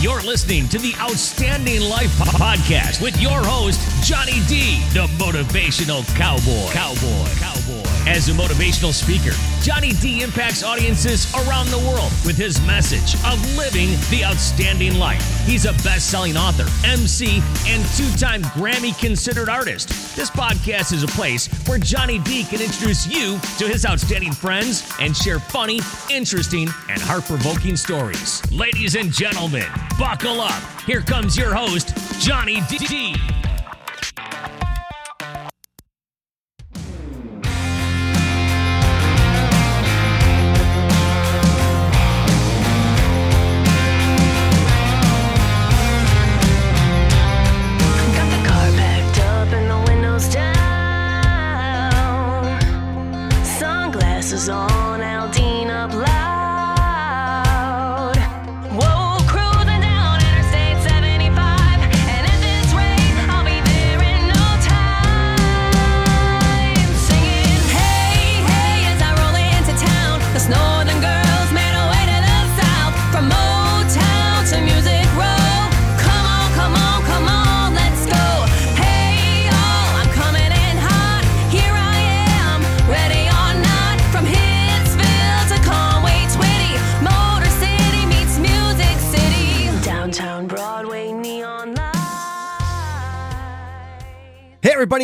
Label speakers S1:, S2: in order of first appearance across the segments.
S1: You're listening to the Outstanding Life Po- Podcast with your host, Johnny D, the motivational cowboy. Cowboy. Cowboy. As a motivational speaker, Johnny D impacts audiences around the world with his message of living the outstanding life. He's a best selling author, MC, and two time Grammy considered artist. This podcast is a place where Johnny D can introduce you to his outstanding friends and share funny, interesting, and heart provoking stories. Ladies and gentlemen, buckle up. Here comes your host, Johnny D.
S2: Got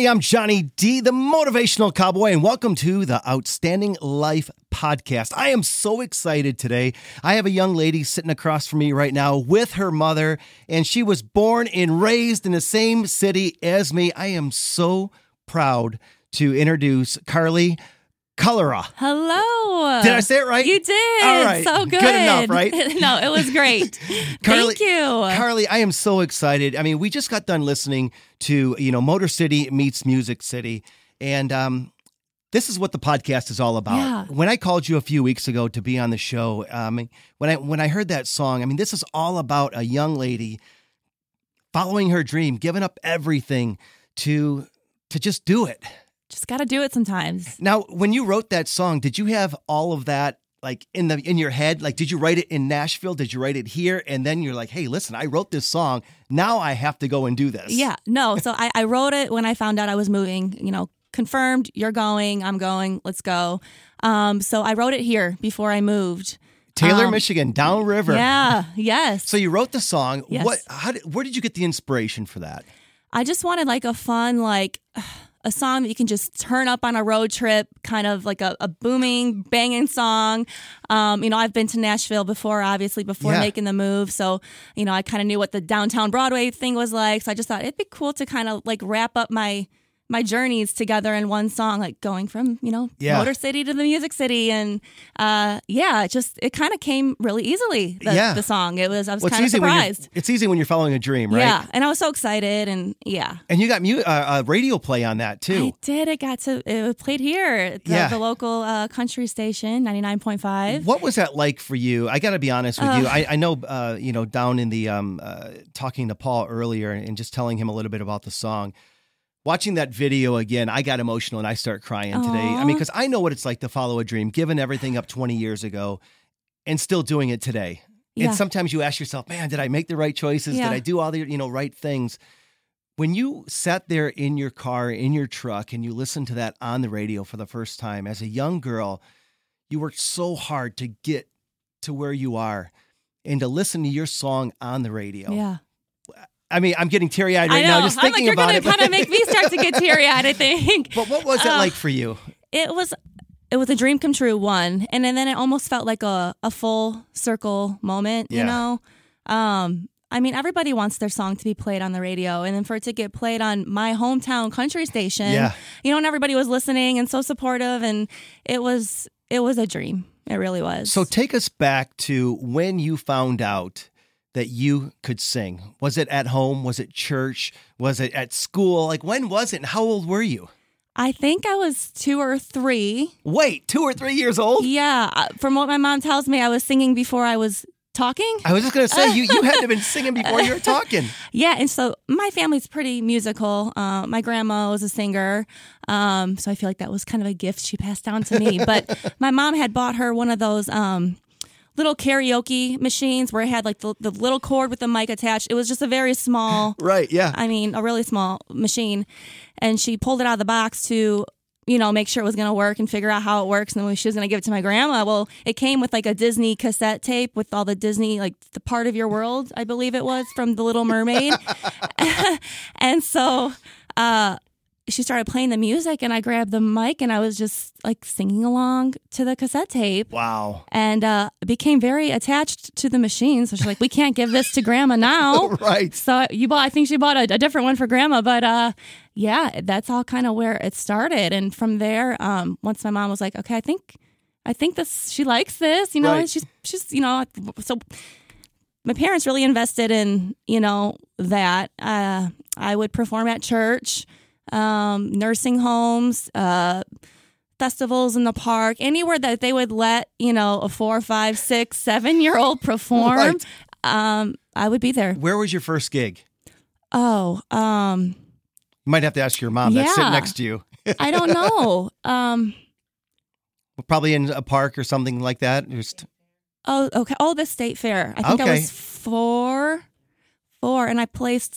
S2: I'm
S3: Johnny D, the motivational cowboy, and welcome to the Outstanding Life podcast. I am so excited today. I have a young lady sitting across from me right now with her mother, and she was born and raised in the same city as me. I am so proud to introduce Carly Colora.
S4: Hello.
S3: Did I say it right?
S4: You did.
S3: All right.
S4: So good.
S3: Good enough, right?
S4: no, it was great.
S3: Carly,
S4: Thank you.
S3: Carly, I am so excited. I mean, we just got done listening to, you know, Motor City meets Music City. And um, this is what the podcast is all about.
S4: Yeah.
S3: When I called you a few weeks ago to be on the show, um, when I when I heard that song, I mean, this is all about a young lady following her dream, giving up everything to to just do it.
S4: Just got to do it sometimes.
S3: Now, when you wrote that song, did you have all of that like in the in your head? Like, did you write it in Nashville? Did you write it here? And then you're like, hey, listen, I wrote this song. Now I have to go and do this.
S4: Yeah. No. So I, I wrote it when I found out I was moving. You know, confirmed. You're going. I'm going. Let's go. Um. So I wrote it here before I moved.
S3: Taylor,
S4: Um,
S3: Michigan, downriver.
S4: Yeah. Yes.
S3: So you wrote the song.
S4: Yes.
S3: What? How did, where did you get the inspiration for that?
S4: I just wanted like a fun, like a song that you can just turn up on a road trip, kind of like a, a booming, banging song. Um, you know, I've been to Nashville before, obviously, before
S3: Yeah.
S4: making the move. So, you know, I kind of knew what the downtown Broadway thing was like. So I just thought it'd be cool to kind of like wrap up my my journeys together in one song, like going from, you know,
S3: Yeah.
S4: Motor City to the Music City. And uh yeah, it just it kind of came really easily, the,
S3: Yeah.
S4: the song. It was I was
S3: Well,
S4: kind of
S3: easy when you're,
S4: surprised.
S3: it's easy when you're following a dream, right?
S4: Yeah. And I was so excited and yeah.
S3: And you got mu- uh, a radio play on that too.
S4: I did. It got to. It played here at the,
S3: Yeah.
S4: the local uh, country station, ninety nine point five.
S3: What was that like for you? I got to be honest with you. I, I know, uh, you know, down in the um, uh, talking to Paul earlier and just telling him a little bit about the song. Watching that video again, I got emotional and I start crying today. I mean, because I know what it's like to follow a dream, giving everything up 20 years ago and still doing it today.
S4: Yeah.
S3: And sometimes you ask yourself, man, did I make the right choices?
S4: Yeah.
S3: Did I do all the, you know, right things? When you sat there in your car, in your truck, and you listened to that on the radio for the first time as a young girl, you worked so hard to get to where you are and to listen to your song on the radio.
S4: Yeah,
S3: I mean, I'm getting teary eyed right now just
S4: I'm like
S3: thinking
S4: you're
S3: about
S4: gonna
S3: it.
S4: kind of make me start to get teary eyed. I think.
S3: but what was it
S4: Uh,
S3: like for you?
S4: It was. It was a dream come true, one, and then, then it almost felt like a, a full circle moment.
S3: Yeah.
S4: You know, um, I mean, everybody wants their song to be played on the radio, and then for it to get played on my hometown country station,
S3: Yeah.
S4: you know, and everybody was listening and so supportive, and it was it was a dream. It really was.
S3: So take us back to when you found out that you could sing. Was it at home? Was it church? Was it at school? Like when was it? And how old were you?
S4: I think I was two or three.
S3: Wait, two or three years old?
S4: Yeah, uh, from what my mom tells me, I was singing before I was talking.
S3: I was just gonna say you you had to have been singing before you were talking.
S4: Yeah, and so my family's pretty musical. Uh, my grandma was a singer, um, so I feel like that was kind of a gift she passed down to me. But my mom had bought her one of those um, little karaoke machines where it had like the, the little cord with the mic attached. It was just a very small,
S3: Right. Yeah.
S4: I mean, a really small machine. And she pulled it out of the box to, you know, make sure it was going to work and figure out how it works. And then she was going to give it to my grandma. Well, it came with like a Disney cassette tape with all the Disney, like the part of your world, I believe it was from The Little Mermaid. and so, uh, she started playing the music and I grabbed the mic and I was just like singing along to the cassette tape
S3: wow.
S4: and uh, became very attached to the machine. So she's like, "We can't give this to Grandma now."
S3: Right.
S4: So you bought. I think she bought a, a different one for Grandma, but uh, yeah, that's all kind of where it started. And from there, um, once my mom was like, "Okay, I think, I think this. She likes this. You know,
S3: Right.
S4: she's she's you know." So my parents really invested in you know that. Uh, I would perform at church, um, nursing homes. Uh, festivals in the park, anywhere that they would let, you know, a four, five, six, seven year old perform,
S3: Right.
S4: um, I would be there.
S3: Where was your first gig?
S4: Oh, um,
S3: You might have to ask your mom. That's sitting next to you.
S4: I don't know. um,
S3: Probably in a park or something like that. Just
S4: oh, okay. Oh, the state fair. I think I was four, four, and I placed.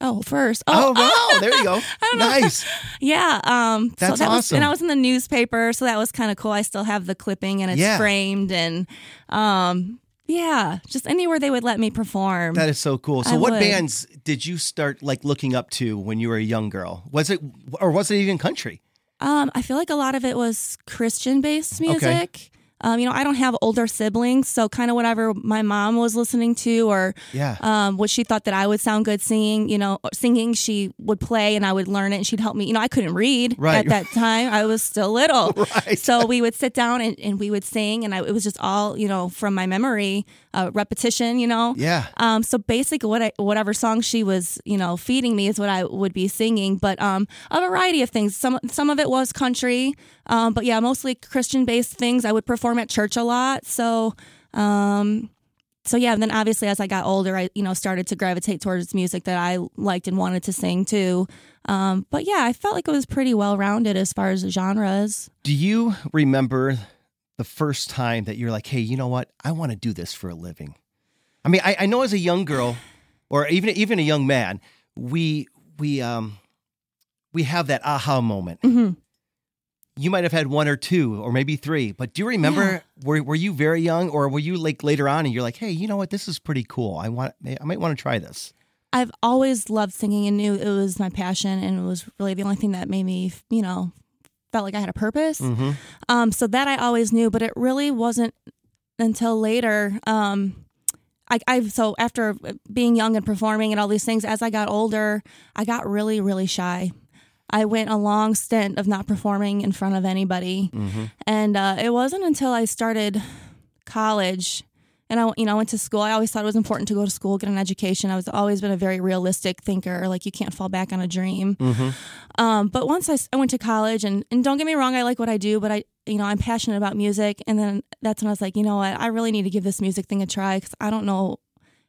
S4: Oh, first.
S3: oh,
S4: Oh,
S3: wow. There you go. Nice.
S4: Yeah. Um,
S3: That's
S4: so that Was,
S3: awesome.
S4: and I was in the newspaper, so that was kind of cool. I still have the clipping and it's
S3: Yeah.
S4: framed and, um, yeah, just anywhere they would let me perform.
S3: That is so cool. So,
S4: I
S3: what
S4: would.
S3: bands did you start like looking up to when you were a young girl? Was it, or was it even country?
S4: Um, I feel like a lot of it was Christian based music. Um, you know, I don't have older siblings, so kind of whatever my mom was listening to or
S3: Yeah.
S4: um, what she thought that I would sound good singing, you know, singing, she would play and I would learn it and she'd help me. You know, I couldn't read
S3: Right.
S4: at that time. I was still little.
S3: Right.
S4: So we would sit down and, and we would sing and I, it was just all, you know, from my memory, uh, repetition, you know.
S3: Yeah.
S4: Um, so basically, what I, whatever song she was, you know, feeding me is what I would be singing. But um, a variety of things. Some some of it was country, um, but yeah, mostly Christian based things. I would perform at church a lot. So, um, so yeah. And then obviously, as I got older, I you know started to gravitate towards music that I liked and wanted to sing too. Um, but yeah, I felt like it was pretty well rounded as far as genres.
S3: Do you remember the first time that you're like, hey, you know what? I want to do this for a living? I mean, I, I know as a young girl, or even even a young man, we we um we have that aha moment.
S4: hmm
S3: You might have had one or two, or maybe three, but do you remember? Were were you very young, or were you like later on, and you're like, hey, you know what? This is pretty cool. I want, I might want to try this.
S4: I've always loved singing and knew it was my passion and it was really the only thing that made me, you know, felt like I had a purpose.
S3: Mm-hmm.
S4: Um, so that I always knew, but it really wasn't until later. Um, I, I've so after being young and performing and all these things, as I got older, I got really, really shy. I went a long stint of not performing in front of anybody,
S3: Mm-hmm.
S4: and uh, it wasn't until I started college and I, you know, I went to school. I always thought it was important to go to school, get an education. I was always been a very realistic thinker. Like you can't fall back on a dream.
S3: Mm-hmm.
S4: Um, but once I went to college, and, and don't get me wrong, I like what I do, but I, you know, I'm passionate about music. And then that's when I was like, you know what, I really need to give this music thing a try because I don't know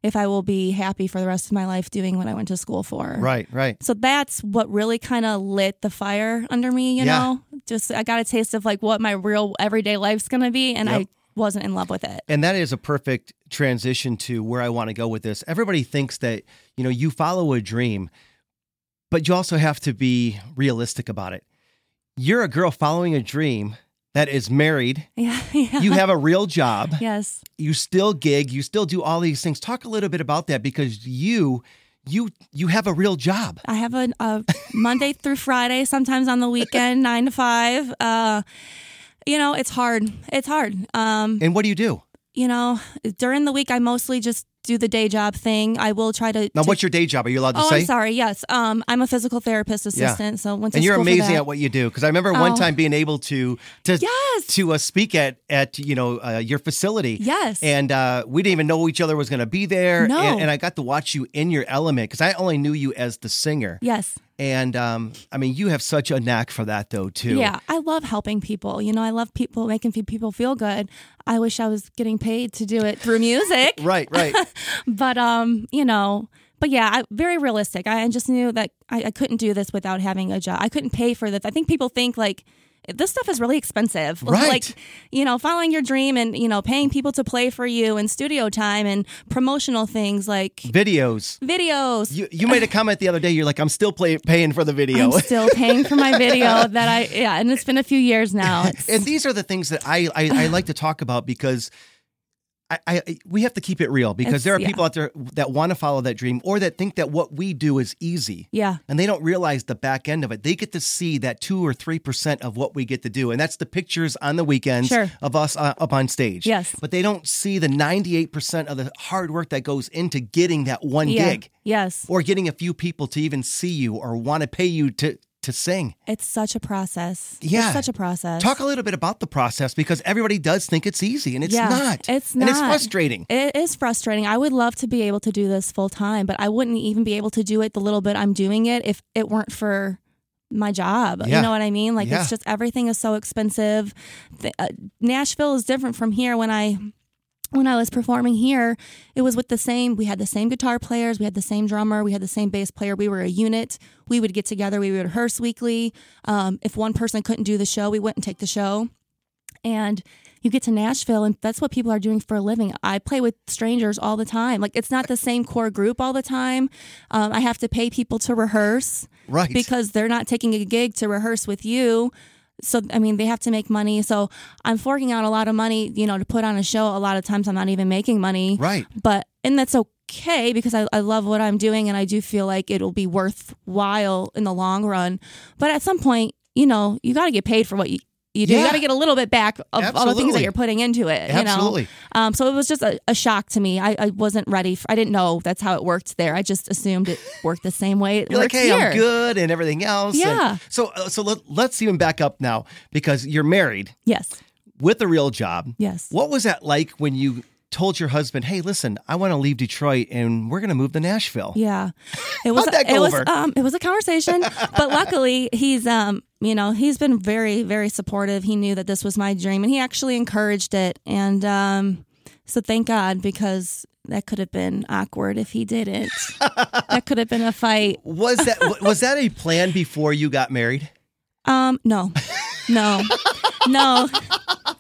S4: if I will be happy for the rest of my life doing what I went to school for.
S3: Right, right.
S4: So that's what really kind of lit the fire under me, you
S3: Yeah.
S4: know? Just I got a taste of like what my real everyday life's going to be and
S3: Yep.
S4: I wasn't in love with it.
S3: And that is a perfect transition to where I want to go with this. Everybody thinks that, you know, you follow a dream, but you also have to be realistic about it. You're a girl following a dream that is married.
S4: Yeah. yeah.
S3: You have a real job.
S4: yes.
S3: You still gig, you still do all these things. Talk a little bit about that because you you you have a real job.
S4: I have a, a Monday through Friday, sometimes on the weekend, nine to five. Uh, you know, it's hard. It's hard. Um,
S3: And what do you do?
S4: you know, during the week, I mostly just do the day job thing. I will try to.
S3: Now,
S4: to-
S3: what's your day job? Are you allowed to
S4: Oh,
S3: say?
S4: I'm sorry. Yes, um, I'm a physical therapist
S3: Yeah.
S4: assistant. So went to
S3: and you're amazing at what you do because I remember one
S4: Oh.
S3: time being able to to
S4: Yes.
S3: to uh, speak at at you know uh, your facility.
S4: Yes.
S3: and uh, we didn't even know each other was going to be there.
S4: No.
S3: and, and I got to watch you in your element because I only knew you as the singer.
S4: Yes.
S3: And um, I mean, you have such a knack for that though too.
S4: Yeah, I love helping people. You know, I love people making people feel good. I wish I was getting paid to do it through music,
S3: Right, right.
S4: but um, you know, but yeah, I, very realistic. I just knew that I, I couldn't do this without having a job. I couldn't pay for this. I think people think like this stuff is really expensive.
S3: Right.
S4: Like, you know, following your dream and, you know, paying people to play for you and studio time and promotional things like
S3: Videos.
S4: videos.
S3: You, you made a comment the other day. You're like, I'm still play, paying for the video.
S4: I'm still paying for my video that I, yeah, and it's been a few years now. It's,
S3: and these are the things that I, I, I like to talk about because I, I we have to keep it real because
S4: It's-
S3: there are
S4: yeah.
S3: people out there that want to follow that dream or that think that what we do is easy.
S4: yeah.
S3: And they don't realize the back end of it. They get to see that two or three percent of what we get to do, and that's the pictures on the weekends
S4: Sure.
S3: of us uh, up on stage.
S4: Yes.
S3: but they don't see the ninety-eight percent of the hard work that goes into getting that one
S4: Yeah.
S3: gig,
S4: Yes.
S3: or getting a few people to even see you or want to pay you to to sing.
S4: It's such a process.
S3: Yeah.
S4: It's such a process.
S3: Talk a little bit about the process because everybody does think it's easy, and it's
S4: Yeah,
S3: not.
S4: it's
S3: and it's frustrating.
S4: It is frustrating. I would love to be able to do this full time, but I wouldn't even be able to do it the little bit I'm doing it if it weren't for my job.
S3: Yeah.
S4: You know what I mean? Like
S3: Yeah.
S4: it's just everything is so expensive. The- uh, Nashville is different from here. When I when I was performing here, it was with the same. We had the same guitar players, we had the same drummer, we had the same bass player. We were a unit. We would get together. We would rehearse weekly. Um, if one person couldn't do the show, we wouldn't take the show and you get to Nashville and that's what people are doing for a living. I play with strangers all the time. Like it's not the same core group all the time. Um, I have to pay people to rehearse
S3: Right.
S4: because they're not taking a gig to rehearse with you. So I mean, they have to make money. So I'm forking out a lot of money, you know, to put on a show. A lot of times I'm not even making money.
S3: Right.
S4: But and that's okay because I, I love what I'm doing and I do feel like it'll be worthwhile in the long run. But at some point, you know, you got to get paid for what you. You do. You got to get a little bit back of all the things that you're putting into it.
S3: Absolutely.
S4: You know? Um, so it was just a, a shock to me. I, I wasn't ready. For, I didn't know that's how it worked there. I just assumed it worked the same way it
S3: You're like, hey,
S4: here.
S3: I'm good, and everything else. and-
S4: Yeah.
S3: so, uh, so let, let's even back up now because you're married
S4: Yes.
S3: with a real job.
S4: Yes.
S3: What was that like when you told your husband, "Hey, listen, I want to leave Detroit and we're going to move to Nashville"?
S4: Yeah, it was.
S3: How'd that go
S4: it was. Um, it was a conversation, but luckily he's um, you know, he's been very, very supportive. He knew that this was my dream, and he actually encouraged it. And um, so thank God because that could have been awkward if he didn't. that could have been a fight.
S3: Was that was that a plan before you got married?
S4: Um, no, no, no,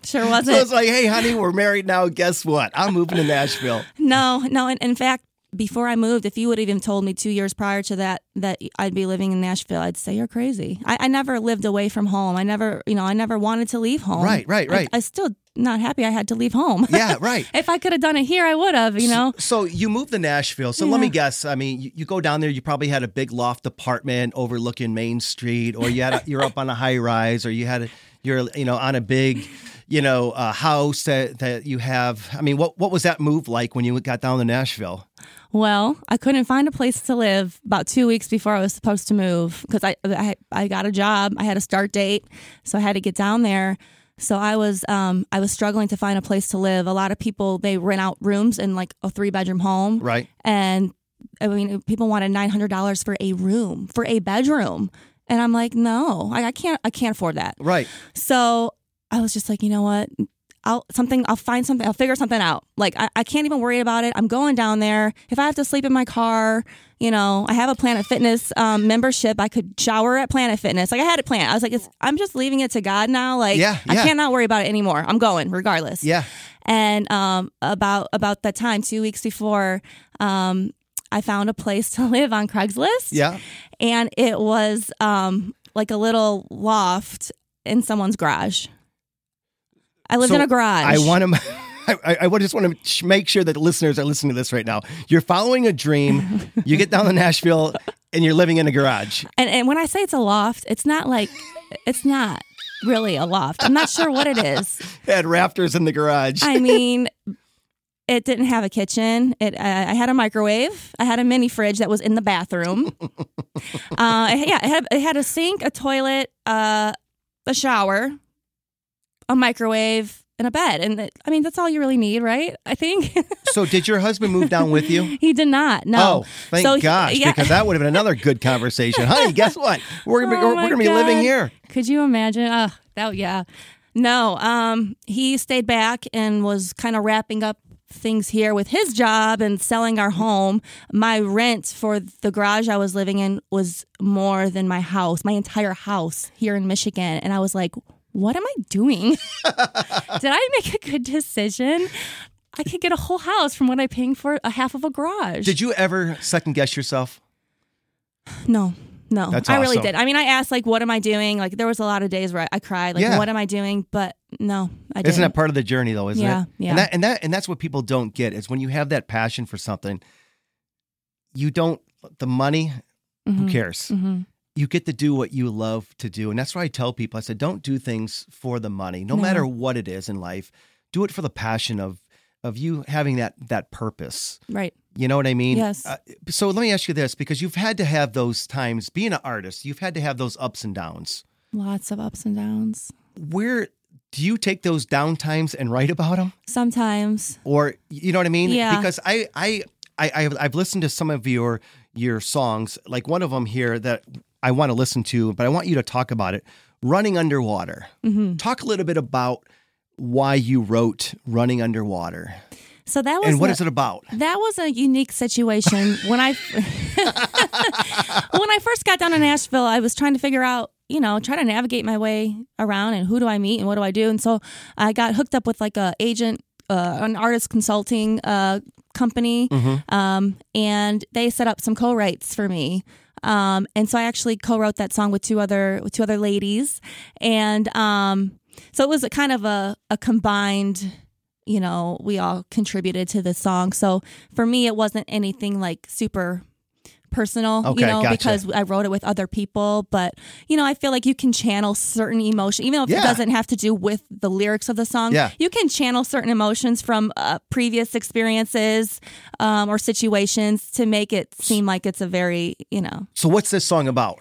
S4: sure wasn't.
S3: it's like, hey, honey, we're married now. Guess what? I'm moving to Nashville.
S4: No, no. In, in fact, before I moved, if you would have even told me two years prior to that that I'd be living in Nashville, I'd say you're crazy. I, I never lived away from home. I never, you know, I never wanted to leave home.
S3: Right, right,
S4: I-
S3: right.
S4: I, still not happy I had to leave home.
S3: Yeah, right.
S4: if I could have done it here, I would have. You know.
S3: So you moved to Nashville. So let me guess. I mean, you, you go down there. You probably had a big loft apartment overlooking Main Street, or you had a, you're up on a high rise, or you had a, you're you know on a big you know uh, house that that you have. I mean, what what was that move like when you got down to Nashville?
S4: Well, I couldn't find a place to live about two weeks before I was supposed to move because I, I I got a job. I had a start date, so I had to get down there. So I was um I was struggling to find a place to live. A lot of people they rent out rooms in like a three bedroom home,
S3: Right.
S4: and I mean people wanted nine hundred dollars for a room for a bedroom, and I'm like, no, I, I can't I can't afford that.
S3: Right.
S4: So I was just like, you know what? I'll something. I'll find something. I'll figure something out. Like I, I can't even worry about it. I'm going down there. If I have to sleep in my car, you know, I have a Planet Fitness um, membership. I could shower at Planet Fitness. Like I had a plan. I was like, it's, I'm just leaving it to God now. Like
S3: Yeah,
S4: I
S3: yeah.
S4: cannot worry about it anymore. I'm going regardless.
S3: Yeah.
S4: And um, about about that time, two weeks before, um, I found a place to live on Craigslist
S3: Yeah.
S4: and it was um like a little loft in someone's garage. I lived
S3: So
S4: in a garage.
S3: I want to. I, I just want to make sure that the listeners are listening to this right now. You're following a dream. you get down to Nashville and you're living in a garage.
S4: and and when I say it's a loft, it's not like it's not really a loft. I'm not sure what it is.
S3: It had rafters in the garage.
S4: I mean, it didn't have a kitchen. It uh, I had a microwave. I had a mini fridge that was in the bathroom. uh, yeah, it had, it had a sink, a toilet, uh, a shower, a microwave, and a bed. And it, I mean, that's all you really need, right? I think
S3: so, did your husband move down with you?
S4: he did not. No.
S3: Oh, thank
S4: So he-
S3: gosh,
S4: yeah.
S3: because that would have been another good conversation. Honey, guess what? We're gonna be,
S4: Oh
S3: we're, we're gonna be living here.
S4: Could you imagine? Oh, that yeah. No, um, he stayed back and was kind of wrapping up things here with his job and selling our home. My rent for the garage I was living in was more than my house, my entire house here in Michigan. And I was like, what am I doing? Did I make a good decision? I could get a whole house from what I'm paying for a half of a garage.
S3: Did you ever second guess yourself?
S4: No, no,
S3: That's
S4: I really did. I mean, I asked like, "What am I doing?" Like, there was a lot of days where I, I cried, like,
S3: Yeah.
S4: "What am I doing?" But no, I didn't.
S3: Isn't that part of the journey though, isn't
S4: Yeah,
S3: it?
S4: yeah.
S3: And that and that and that's what people don't get is when you have that passion for something, you don't the money,
S4: Mm-hmm.
S3: who cares? You get to do what you love to do. And that's why I tell people I said, don't do things for the money, no,
S4: No.
S3: matter what it is in life. Do it for the passion of of you having that that purpose.
S4: right?
S3: You know what I mean?
S4: Yes.
S3: Uh, so let me ask you this because you've had to have those times being an artist, you've had to have those ups and downs.
S4: Lots of ups and downs.
S3: Where do you take those down times and write about them?
S4: Sometimes,
S3: or you know what I mean?
S4: Yeah.
S3: Because I I I I've, I've listened to some of your your songs, like one of them here that I want to listen to, but I want you to talk about it. Running underwater.
S4: Mm-hmm.
S3: Talk a little bit about why you wrote Running Underwater
S4: so that was
S3: and what
S4: a-
S3: is it about?
S4: That was a unique situation. when I when I first got down to Nashville, I was trying to figure out, you know, try to navigate my way around and who do I meet and what do I do. And so I got hooked up with like a agent, uh, an artist consulting uh, company, um, and they set up some co-writes for me. Um, and so I actually co-wrote that song with two other with two other ladies, and um, so it was a kind of a, a combined you know, we all contributed to the song. So for me, it wasn't anything like super personal,
S3: Okay,
S4: you know,
S3: gotcha.
S4: because I wrote it with other people. But, you know, I feel like you can channel certain emotion, even if
S3: Yeah.
S4: it doesn't have to do with the lyrics of the song.
S3: Yeah.
S4: You can channel certain emotions from uh, previous experiences um, or situations to make it seem like it's a very, you know,
S3: So what's this song about?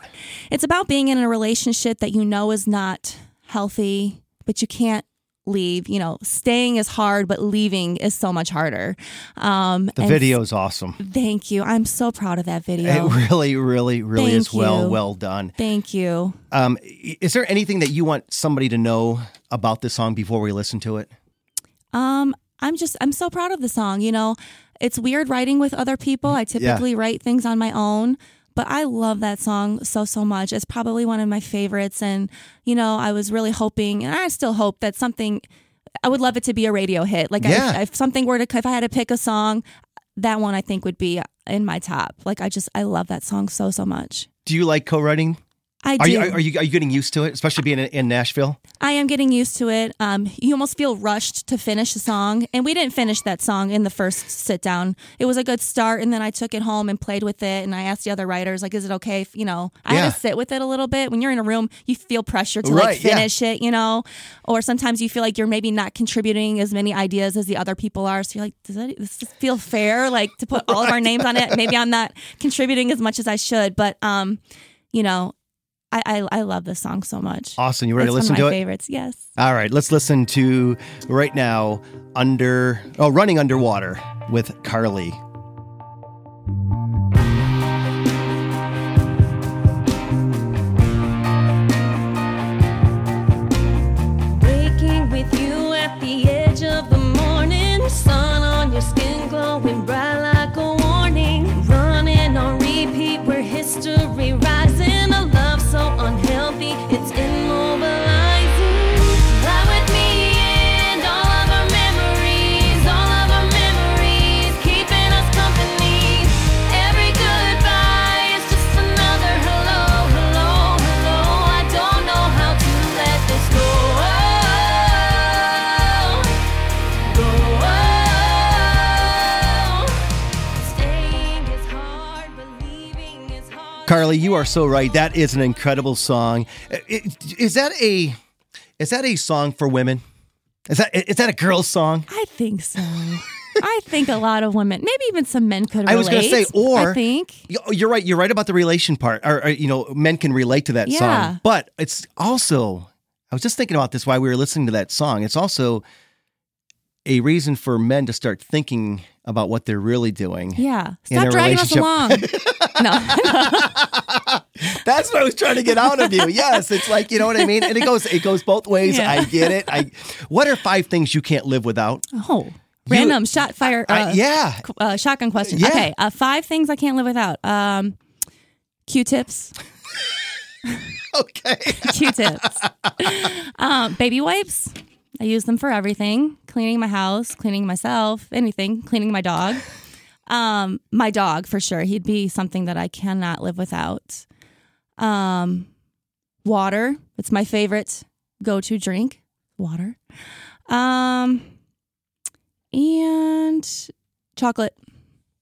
S4: it's about being in a relationship that you know is not healthy, but you can't leave. You know, staying is hard, but leaving is so much harder. Um,
S3: The video is awesome.
S4: Thank you. I'm so proud of that video.
S3: It really, really, really is
S4: Thank
S3: well,
S4: you.
S3: well done.
S4: Thank you.
S3: Um, is there anything that you want somebody to know about this song before we listen to it?
S4: Um, I'm just I'm so proud of the song. You know, it's weird writing with other people. I typically write things on my own, but I love that song so so much. It's probably one of my favorites, and you know, I was really hoping, and I still hope that something. I would love it to be a radio hit. Like
S3: Yeah.
S4: I, if something were to, if I had to pick a song, that one I think would be in my top. Like I just I love that song so so much.
S3: Do you like co-writing?
S4: I
S3: Are
S4: do.
S3: you are you are you getting used to it, especially being in, in Nashville?
S4: I am getting used to it. Um, you almost feel rushed to finish the song, and we didn't finish that song in the first sit down. It was a good start, and then I took it home and played with it. And I asked the other writers, like, "Is it okay?" If, you know, I
S3: Yeah.
S4: had to sit with it a little bit. When you're in a room, you feel pressure to
S3: Right,
S4: like
S3: yeah.
S4: finish it, you know, or sometimes you feel like you're maybe not contributing as many ideas as the other people are. So you're like, "Does that does this feel fair? Like to put all of our names on it? Maybe I'm not contributing as much as I should, but um, you know." I, I, I love this song so much.
S3: Awesome. You ready
S4: it's
S3: to listen
S4: one of my
S3: to it?
S4: favorites. Yes.
S3: All right, let's listen to right now under oh running underwater with Carly. Carly, you are so right. That is an incredible song. Is that a is that a song for women? Is that is that a girl's song?
S4: I think so. I think a lot of women, maybe even some men could relate.
S3: I was going to say, or
S4: I think
S3: You- You're right. You're right about the relation part. Or, or, you know, men can relate to that
S4: Yeah.
S3: song. But it's also, I was just thinking about this while we were listening to that song. It's also a reason for men to start thinking about what they're really doing.
S4: yeah. Stop dragging us along. no,
S3: That's what I was trying to get out of you. Yes, it's like you know what I mean, and it goes it goes both ways.
S4: Yeah.
S3: I get it. I. What are five things you can't live without?
S4: oh, random shot fire. Uh,
S3: Uh, yeah,
S4: uh, shotgun question.
S3: Yeah.
S4: Okay, uh, five things I can't live without. Um, Q-tips.
S3: okay.
S4: Q-tips. um, baby wipes. I use them for everything: cleaning my house, cleaning myself, anything, cleaning my dog. Um, my dog for sure. He'd be something that I cannot live without. Um, water. It's my favorite go-to drink. Water. Um, and chocolate.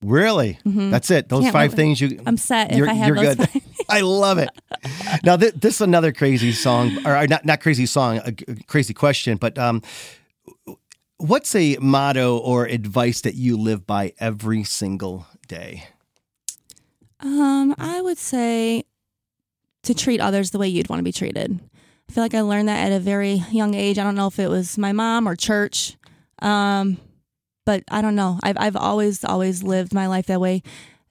S3: Really? That's it. Those
S4: Mm-hmm. Can't
S3: five things you.
S4: I'm set if
S3: you're,
S4: I have
S3: you're
S4: those
S3: good.
S4: five.
S3: I love it. Now th- this is another crazy song, or not not crazy song, a g- crazy question. But um, what's a motto or advice that you live by every single day?
S4: Um, I would say to treat others the way you'd want to be treated. I feel like I learned that at a very young age. I don't know if it was my mom or church. Um, but I don't know. I've I've always always lived my life that way,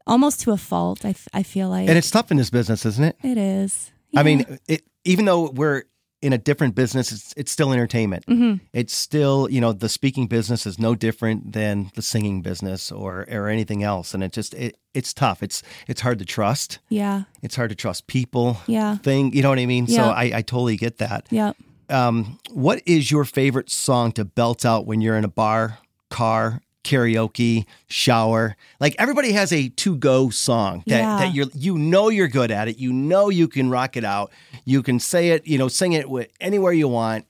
S4: almost to a fault. I, f- I feel like
S3: And it's tough in this business, isn't it?
S4: it is.
S3: I mean, it, even though we're in a different business, it's, it's still entertainment.
S4: Mm-hmm.
S3: It's still, you know, the speaking business is no different than the singing business or or anything else, and it just it, it's tough. It's it's hard to trust.
S4: yeah,
S3: It's hard to trust people.
S4: yeah,
S3: Thing, you know what I mean? So I, I totally get that.
S4: yeah.
S3: Um, what is your favorite song to belt out when you're in a bar, car, karaoke, shower? Like everybody has a to-go song that,
S4: Yeah.
S3: that you're you know you're good at it. You know you can rock it out. You can say it, you know, sing it with anywhere you want.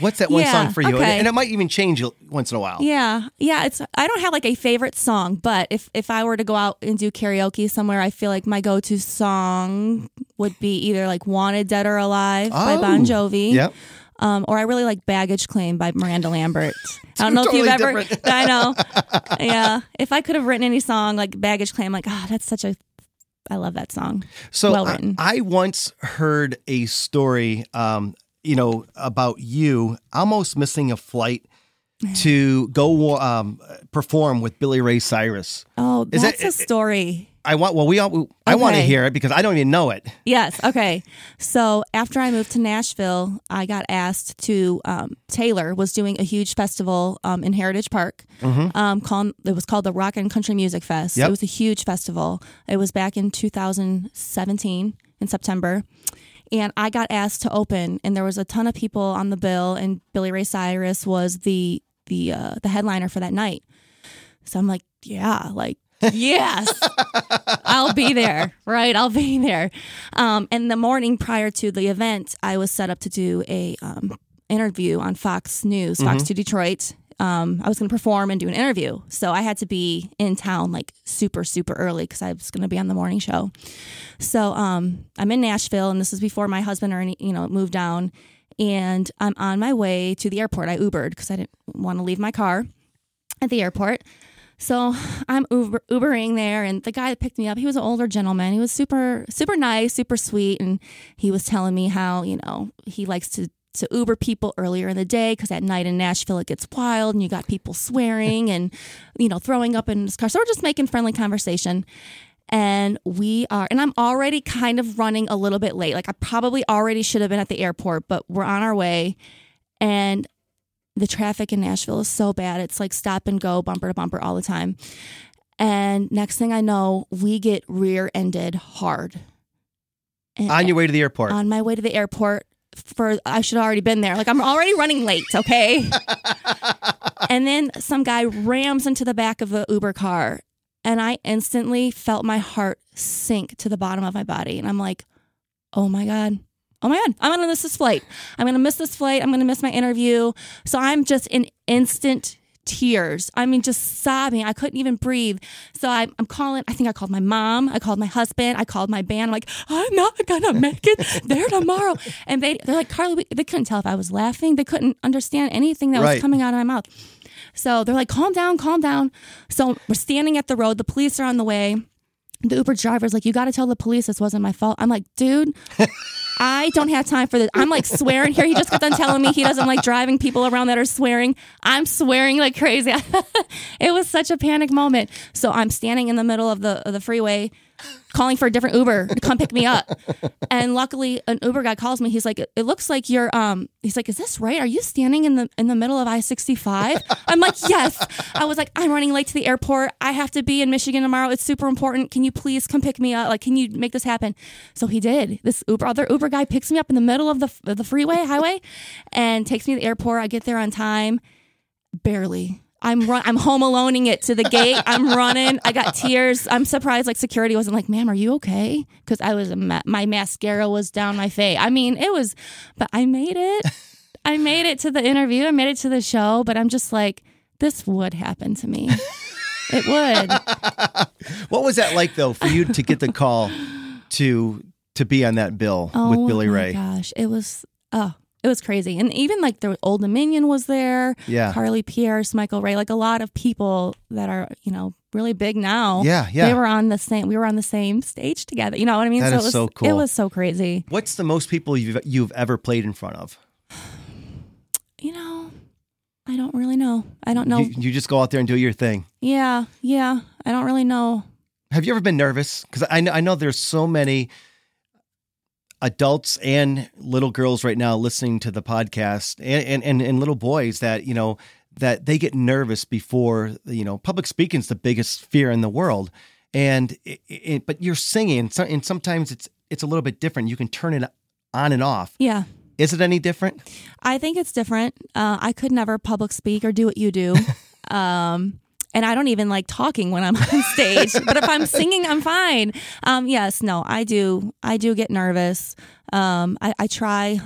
S3: What's that one
S4: Yeah,
S3: song for you? And,
S4: okay.
S3: and it might even change once in a while.
S4: Yeah, yeah. It's I don't have like a favorite song, but if if I were to go out and do karaoke somewhere, I feel like my go to song would be either like "Wanted Dead or Alive" by Bon
S3: Oh,
S4: Jovi.
S3: Yep.
S4: Um, or I really like "Baggage Claim" by Miranda Lambert. I don't know
S3: Totally
S4: if you've ever.
S3: different.
S4: I know. Yeah. If I could have written any song like "Baggage Claim," like, ah, that's such a. I love that song.
S3: So
S4: Well
S3: I-
S4: written.
S3: I, once heard a story, um, you know, about you almost missing a flight to go um, perform with Billy Ray Cyrus.
S4: Oh,
S3: Is
S4: that's
S3: that-
S4: a story.
S3: I want well, we all, I want to hear it because I don't even know it.
S4: Yes. Okay. So after I moved to Nashville, I got asked to. Um, Taylor was doing a huge festival um, in Heritage Park. Um, called, it was called the Rock and Country Music Fest.
S3: Yep.
S4: It was a huge festival. It was back in 2017 in September. And I got asked to open, and there was a ton of people on the bill, and Billy Ray Cyrus was the the uh, the headliner for that night. So I'm like, yeah, like yes, I'll be there, right? I'll be there. Um, and the morning prior to the event, I was set up to do a um, interview on Fox News, Fox Two Detroit. Um, I was going to perform and do an interview, so I had to be in town like super, super early because I was going to be on the morning show. So um, I'm in Nashville, and this is before my husband or any, you know moved down, and I'm on my way to the airport. I Ubered because I didn't want to leave my car at the airport. So I'm Uber, Ubering there, and the guy that picked me up, he was an older gentleman. He was super, super nice, super sweet, and he was telling me how you know he likes to to Uber people earlier in the day because at night in Nashville it gets wild, and you got people swearing and you know throwing up in his car. So we're just making friendly conversation. And we are, and I'm already kind of running a little bit late. Like I probably already should have been at the airport, but we're on our way. And the traffic in Nashville is so bad. It's like stop and go, bumper to bumper all the time. And next thing I know, we get rear ended hard. And
S3: On your way to the airport.
S4: on my way to the airport for I should have already been there. Like I'm already running late, okay? and then some guy rams into the back of the Uber car and I instantly felt my heart sink to the bottom of my body and I'm like, "Oh my god. Oh my god, I'm to miss this flight. I'm to miss this flight. I'm to miss my interview." So I'm just in instant tears. I mean, just sobbing. I couldn't even breathe. So I, I'm calling. I think I called my mom. I called my husband. I called my band. I'm like, I'm not gonna make it there tomorrow. And they, they're like, Carly. We, they couldn't tell if I was laughing. They couldn't understand anything that
S3: Right.
S4: was coming out of my mouth. So they're like, calm down, calm down. So we're standing at the road. The police are on the way. The Uber driver's like, you got to tell the police this wasn't my fault. I'm like, dude, I don't have time for this. I'm like swearing here. He just got done telling me he doesn't like driving people around that are swearing. I'm swearing like crazy. it was such a panic moment. So I'm standing in the middle of the of the freeway. Calling for a different Uber to come pick me up. And luckily, an Uber guy calls me. He's like, "It looks like you're." Um, he's like, "Is this right? Are you standing in the in the middle of I sixty sixty five? I'm like, "Yes." I was like, "I'm running late to the airport. I have to be in Michigan tomorrow. It's super important. Can you please come pick me up? Like, can you make this happen?" So he did. This Uber other Uber guy picks me up in the middle of the of the freeway highway, and takes me to the airport. I get there on time, barely. I'm run. I'm home aloneing it to the gate. I'm running. I got tears. I'm surprised. Like security wasn't like, "Ma'am, are you okay?" Because I was ma- my mascara was down my face. I mean, it was, but I made it. I made it to the interview. I made it to the show. But I'm just like, this would happen to me. It would.
S3: What was that like though for you to get the call to to be on that bill
S4: Oh
S3: with Billy
S4: my
S3: Ray?
S4: gosh, it was. Oh, it was crazy. And even like the Old Dominion was there.
S3: Yeah.
S4: Carly Pearce, Michael Ray, like a lot of people that are you know really big now.
S3: Yeah, yeah.
S4: They were on the same. We were on the same stage together. You know what I mean?
S3: That
S4: so
S3: is
S4: it was
S3: so cool.
S4: It was so crazy.
S3: What's the most people you've you've ever played in front of?
S4: You know, I don't really know. I don't know.
S3: You, you just go out there and do your thing.
S4: yeah, yeah. I don't really know.
S3: Have you ever been nervous? Because I I know there's so many adults and little girls right now listening to the podcast and, and, and, and little boys that, you know, that they get nervous before, you know, public speaking is the biggest fear in the world. And, it, it, but you're singing and sometimes it's, it's a little bit different. You can turn it on and off.
S4: Yeah.
S3: Is it any different?
S4: I think it's different. Uh, I could never public speak or do what you do. um, and I don't even like talking when I'm on stage. but if I'm singing, I'm fine. Um, yes, no, I do. I do get nervous. Um, I, I try.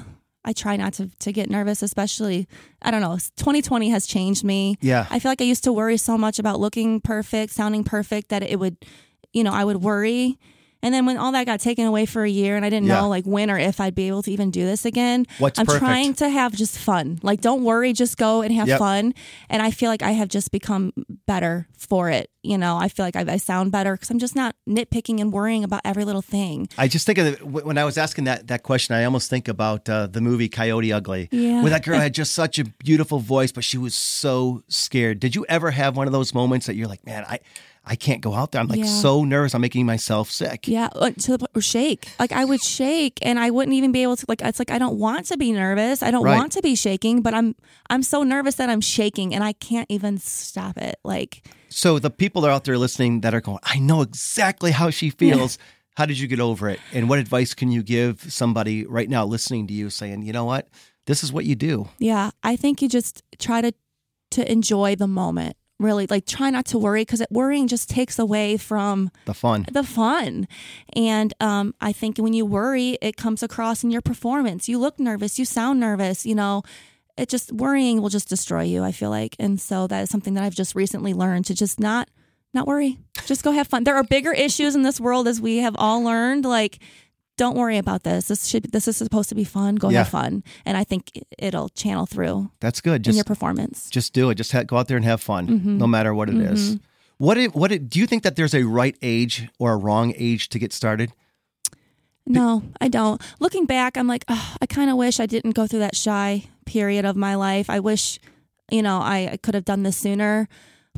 S4: I try not to, to get nervous, especially, I don't know, 2020 has changed me.
S3: Yeah.
S4: I feel like I used to worry so much about looking perfect, sounding perfect, that it would, you know, I would worry. And then when all that got taken away for a year and I didn't
S3: Yeah.
S4: know like when or if I'd be able to even do this again,
S3: What's
S4: I'm
S3: perfect?
S4: trying to have just fun. Like, don't worry, just go and have
S3: Yep.
S4: fun. And I feel like I have just become better for it. You know, I feel like I, I sound better because I'm just not nitpicking and worrying about every little thing.
S3: I just think of the, when I was asking that that question, I almost think about uh, the movie Coyote Ugly,
S4: Yeah.
S3: where that girl had just such a beautiful voice, but she was so scared. Did you ever have one of those moments that you're like, man, I I can't go out there. I'm like
S4: Yeah.
S3: so nervous. I'm making myself sick.
S4: Yeah, to the point where shake. Like I would shake, and I wouldn't even be able to. Like it's like I don't want to be nervous. I don't
S3: Right.
S4: want to be shaking, but I'm I'm so nervous that I'm shaking, and I can't even stop it. Like
S3: So the people that are out there listening that are going, I know exactly how she feels. How did you get over it? And what advice can you give somebody right now listening to you saying, you know what, this is what you do?
S4: Yeah, I think you just try to to enjoy the moment. Really, like try not to worry because worrying just takes away from
S3: The fun.
S4: the fun. And um, I think when you worry, it comes across in your performance. You look nervous, you sound nervous. You know, it just worrying will just destroy you. I feel like, and so that is something that I've just recently learned to just not not worry. Just go have fun. There are bigger issues in this world, as we have all learned. Like don't worry about this. This should this is supposed to be fun. Go
S3: Yeah.
S4: have fun, and I think it'll channel through
S3: That's good.
S4: in
S3: Just
S4: your performance.
S3: just do it. Just ha- go out there and have fun,
S4: Mm-hmm.
S3: no matter what it is. What it, what it, do you think that there's a right age or a wrong age to get started?
S4: No, I don't. Looking back, I'm like, oh, I kind of wish I didn't go through that shy period of my life. I wish, you know, I, I could have done this sooner.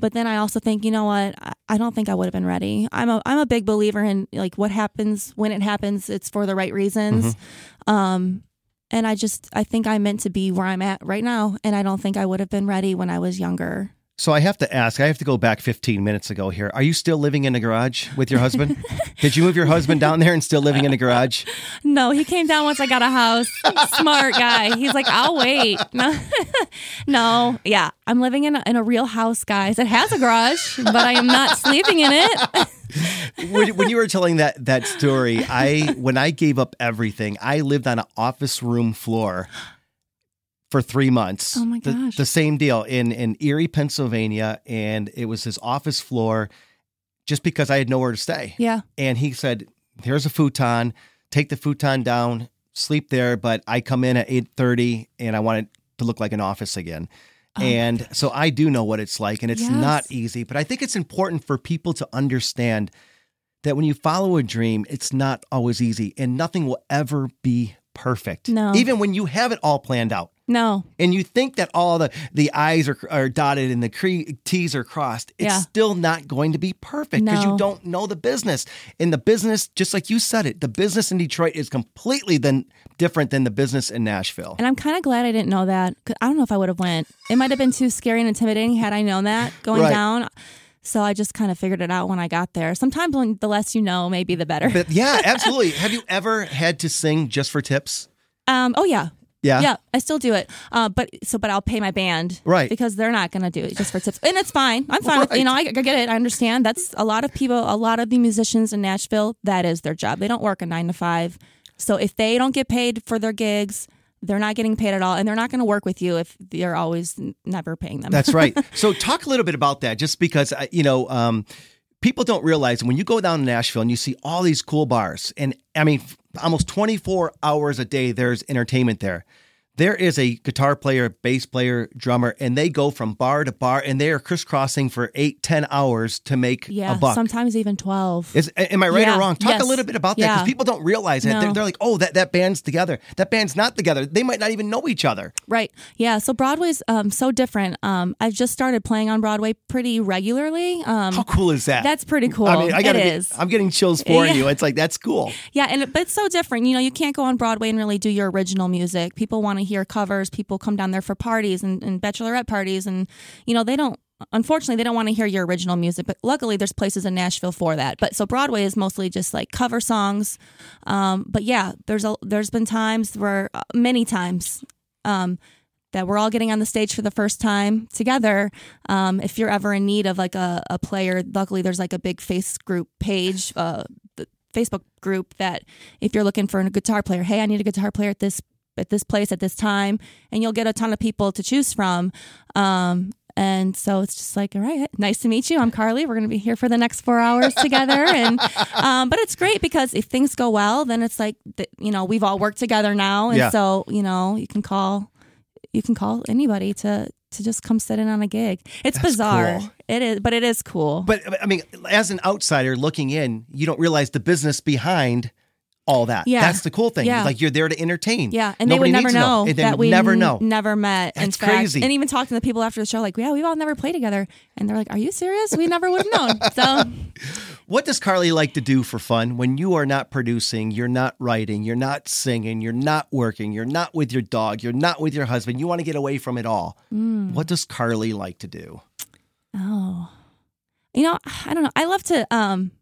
S4: But then I also think, you know what? I, I don't think I would have been ready. I'm a I'm a big believer in like what happens when it happens. It's for the right reasons. Um, and I just I think I'm meant to be where I'm at right now, and I don't think I would have been ready when I was younger.
S3: So I have to ask, I have to go back 15 minutes ago here. Are you still living in a garage with your husband? Did you move your husband down there and still living in a garage?
S4: No, he came down once I got a house. Smart guy. He's like, I'll wait. No, no, yeah, I'm living in a, in a real house, guys. It has a garage, but I am not sleeping in it.
S3: when, when you were telling that that story, I when I gave up everything, I lived on an office room floor for three months.
S4: Oh my
S3: The-
S4: gosh.
S3: The, same deal in in Erie, Pennsylvania, and it was his office floor, just because I had nowhere to stay.
S4: Yeah,
S3: And he said, "Here's a futon. Take the futon down, sleep there. But I come in at eight thirty, and I want it to look like an office again." Oh and so I do know what it's like, and it's
S4: Oh Yes.
S3: not easy. But I think it's important for people to understand that when you follow a dream, it's not always easy, and nothing will ever be perfect.
S4: No.
S3: even when you have it all planned out.
S4: No.
S3: and you think that all the the I's are, are dotted and the cre- T's are crossed, it's
S4: Yeah.
S3: still not going to be perfect because you don't know the business. And the business, just like you said it, the business in Detroit is completely then different than the business in Nashville.
S4: And I'm kind of glad I didn't know that. 'cause I don't know if I would have went. It might have been too scary and intimidating had I known that going
S3: Right.
S4: down. So I just kind of figured it out when I got there. Sometimes when the less you know, maybe the better.
S3: But yeah, absolutely. Have you ever had to sing just for tips?
S4: Um. Oh yeah.
S3: Yeah.
S4: Yeah, I still do it. Uh, but so, but I'll pay my band,
S3: Right.
S4: Because they're not going to do it just for tips, and it's fine. I'm fine with you know. I, I get it. I understand. That's a lot of people. A lot of the musicians in Nashville. That is their job. They don't work a nine to five. So if they don't get paid for their gigs, they're not getting paid at all, and they're not going to work with you if you're always n- never paying them.
S3: That's right. So talk a little bit about that, just because uh, you know um, people don't realize when you go down to Nashville and you see all these cool bars, and I mean almost 24 hours a day there's entertainment there. There is a guitar player, bass player, drummer, and they go from bar to bar, and they are crisscrossing for eight, ten hours to make
S4: yeah,
S3: a buck.
S4: sometimes even twelve.
S3: Is, am I right
S4: Yeah,
S3: or wrong? Talk a little bit about that because
S4: Yeah.
S3: people don't realize that. They're, they're like, oh, that, that band's together. That band's not together. They might not even know each other.
S4: Right. Yeah. So Broadway's um, so different. Um, I've just started playing on Broadway pretty regularly. Um,
S3: How cool is that?
S4: That's pretty cool.
S3: I mean, I gotta
S4: It
S3: get-
S4: is.
S3: I'm getting chills for you. It's like that's cool.
S4: Yeah, and it- but it's so different. You know, you can't go on Broadway and really do your original music. People want to hear covers. People come down there for parties and, and bachelorette parties, and you know they don't. Unfortunately, they don't want to hear your original music. But luckily, there's places in Nashville for that. But so Broadway is mostly just like cover songs. Um, but yeah, there's a there's been times where uh, many times. Um, that we're all getting on the stage for the first time together. Um, if you're ever in need of like a, a player, luckily there's like a big face group page, uh, the Facebook group that if you're looking for a guitar player, hey, I need a guitar player at this at this place at this time, and you'll get a ton of people to choose from. Um, and so it's just like, all right, nice to meet you. I'm Carly. We're going to be here for the next four hours together. And, um, but it's great because if things go well, then it's like, th- you know, we've all worked together now. And
S3: Yeah.
S4: so, you know, you can call, you can call anybody to, to just come sit in on a gig. It's
S3: That's
S4: bizarre.
S3: cool.
S4: It is, but it is cool.
S3: But I mean, as an outsider looking in, you don't realize the business behind all that.
S4: Yeah.
S3: That's the cool thing.
S4: Yeah.
S3: Like you're there to entertain.
S4: Yeah, and
S3: Nobody
S4: they would never know,
S3: they
S4: that we
S3: never
S4: n-
S3: know.
S4: never met. in
S3: That's
S4: fact,
S3: crazy.
S4: And even talking to the people after the show, like, yeah, we've all never played together, and they're like, "Are you serious? We never would have known." So
S3: What does Carly like to do for fun when you are not producing, you're not writing, you're not singing, you're not working, you're not with your dog, you're not with your husband, you want to get away from it all?
S4: Mm.
S3: What does Carly like to do?
S4: Oh, you know, I don't know. I love to, um,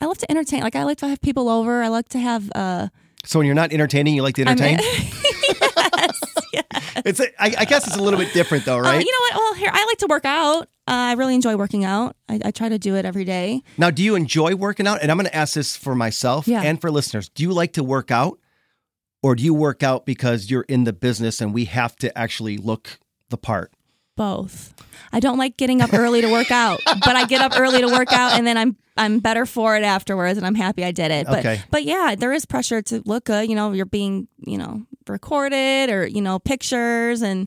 S4: I love to entertain. Like, I like to have people over. I like to have, uh,
S3: So when you're not entertaining, you like to entertain?
S4: yes, yes.
S3: it's a, I, I guess it's a little bit different though,
S4: Oh,
S3: right?
S4: you know what? Well, here I like to work out. Uh, I really enjoy working out. I, I try to do it every day.
S3: Now, do you enjoy working out? And I'm going to ask this for myself
S4: Yeah.
S3: and for listeners. Do you like to work out or do you work out because you're in the business and we have to actually look the part?
S4: Both. I don't like getting up early to work out, but I get up early to work out, and then I'm I'm better for it afterwards, and I'm happy I did it. But
S3: Okay.
S4: but yeah, there is pressure to look good. You know, you're being you know recorded or you know pictures, and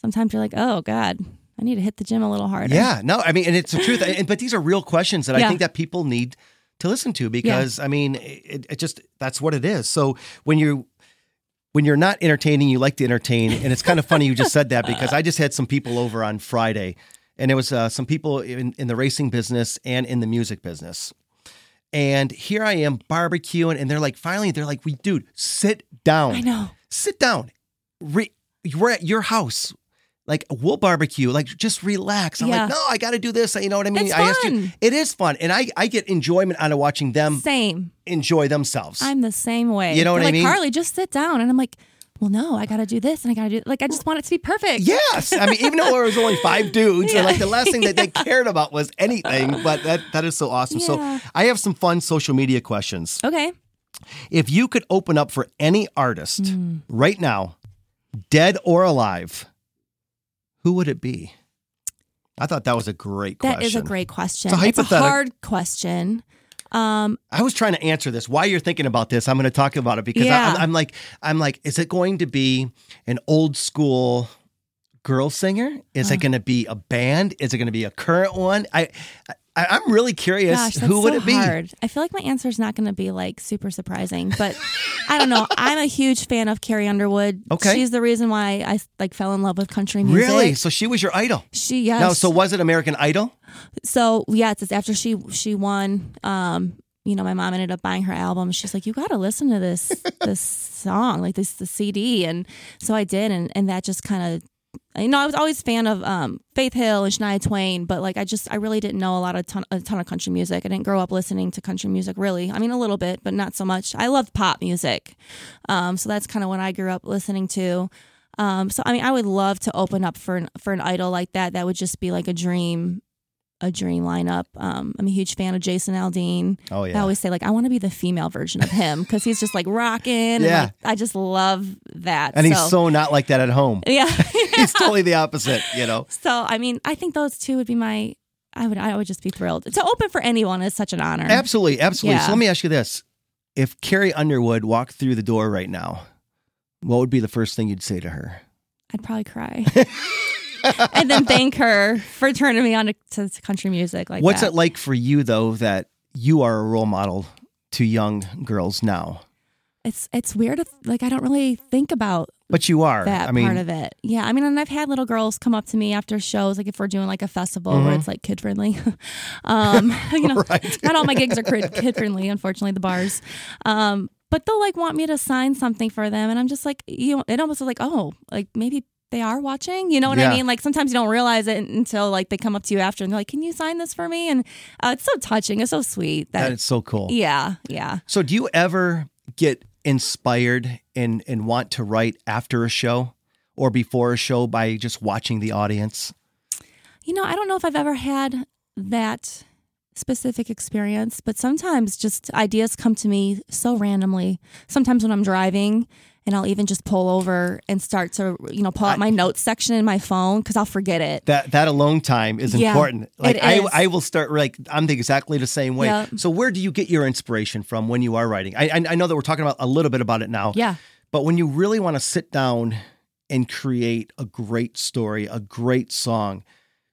S4: sometimes you're like, oh god, I need to hit the gym a little harder.
S3: Yeah, no, I mean, and it's the truth. And, but these are real questions that I think that people need to listen to because I mean, it, it just that's what it is. So when you when you're not entertaining, you like to entertain, and it's kind of funny you just said that because I just had some people over on Friday, and it was uh, some people in, in the racing business and in the music business. And here I am barbecuing, and they're like, finally, they're like, "We, dude, sit down.
S4: I know.
S3: sit down. Re- we're at your house. Like we'll barbecue. Like just relax. I'm
S4: Yeah.
S3: like, no, I got to do this. You know what I mean?
S4: It's
S3: I asked you.
S4: fun.
S3: It is fun, and I I get enjoyment out of watching them
S4: Same.
S3: enjoy themselves.
S4: I'm the same way.
S3: You know what
S4: They're
S3: I
S4: like,
S3: mean?
S4: Carly, just sit down, and I'm like, well, no, I got to do this, and I got to do like I just want it to be perfect.
S3: yes, I mean, even though there was only five dudes,
S4: Yeah.
S3: and like the last thing that they cared about was anything. But that that is so awesome.
S4: Yeah.
S3: So I have some fun social media questions.
S4: Okay.
S3: If you could open up for any artist
S4: Hmm.
S3: right now, dead or alive, who would it be? I thought that was a great
S4: That
S3: question.
S4: is a great question.
S3: It's a
S4: It's a hard question. Um,
S3: I was trying to answer this. Why you're thinking about this? I'm going to talk about it because I,
S4: Yeah.
S3: am I'm like, I'm like, is it going to be an old school girl singer? Is it going to be a band? Is it going to be a current one? I, I I'm really curious.
S4: gosh,
S3: who would
S4: so
S3: it be?
S4: hard. I feel like my answer is not going to be like super surprising, but I don't know. I'm a huge fan of Carrie Underwood.
S3: Okay.
S4: she's the reason why I like fell in love with country music.
S3: Really? So she was your idol.
S4: She yes.
S3: Now, so was it American Idol?
S4: So yeah, it's, it's after she she won. Um, you know, my mom ended up buying her album. She's like, "You got to listen to this this song, like this the CD." And so I did, and and that just kind of. You know, I was always a fan of um, Faith Hill and Shania Twain, but like I just I really didn't know a lot of ton, a ton of country music. I didn't grow up listening to country music really. I mean, a little bit, but not so much. I loved pop music, um, so that's kind of what I grew up listening to. Um, so I mean, I would love to open up for an, for an idol like that. That would just be like a dream a dream lineup. Um, I'm a huge fan of Jason Aldean.
S3: Oh, yeah.
S4: I always say like I want to be the female version of him because he's just like rocking. And,
S3: Yeah.
S4: like, I just love that.
S3: And he's so not like that at home.
S4: yeah.
S3: He's totally the opposite, you know?
S4: so I mean, I think those two would be my. I would I would just be thrilled to open for anyone is such an honor.
S3: Absolutely, absolutely.
S4: Yeah.
S3: So let me ask you this. If Carrie Underwood walked through the door right now, what would be the first thing you'd say to her?
S4: I'd probably cry. and then thank her for turning me on to, to, country music like
S3: What's
S4: that.
S3: it like for you though that you are a role model to young girls now?
S4: It's it's weird. If, like I don't really think about
S3: But you are.
S4: that
S3: I mean,
S4: part of it. Yeah, I mean, and I've had little girls come up to me after shows, like if we're doing like a festival where it's like kid friendly. um, you know,
S3: Mm-hmm. Right.
S4: not all my gigs are kid friendly, unfortunately, the bars. Um, but they'll like want me to sign something for them, and I'm just like, you know, it almost is like, oh, like maybe they are watching. You know what
S3: Yeah.
S4: I mean? Like sometimes you don't realize it until like they come up to you after and they're like, "Can you sign this for me?" And uh, it's so touching. It's so sweet. That,
S3: that is so cool.
S4: yeah, yeah.
S3: So do you ever get inspired and and want to write after a show or before a show by just watching the audience?
S4: You know, I don't know if I've ever had that specific experience, but sometimes just ideas come to me so randomly. Sometimes when I'm driving and I'll even just pull over and start to, you know, pull out my notes section in my phone because I'll forget it.
S3: That that alone time is
S4: Yeah,
S3: important. Like
S4: it
S3: I. I will start like I'm the exactly the same way.
S4: Yeah.
S3: So where do you get your inspiration from when you are writing? I I, I know that we're talking about a little bit about it now.
S4: Yeah.
S3: But when you really want to sit down and create a great story, a great song,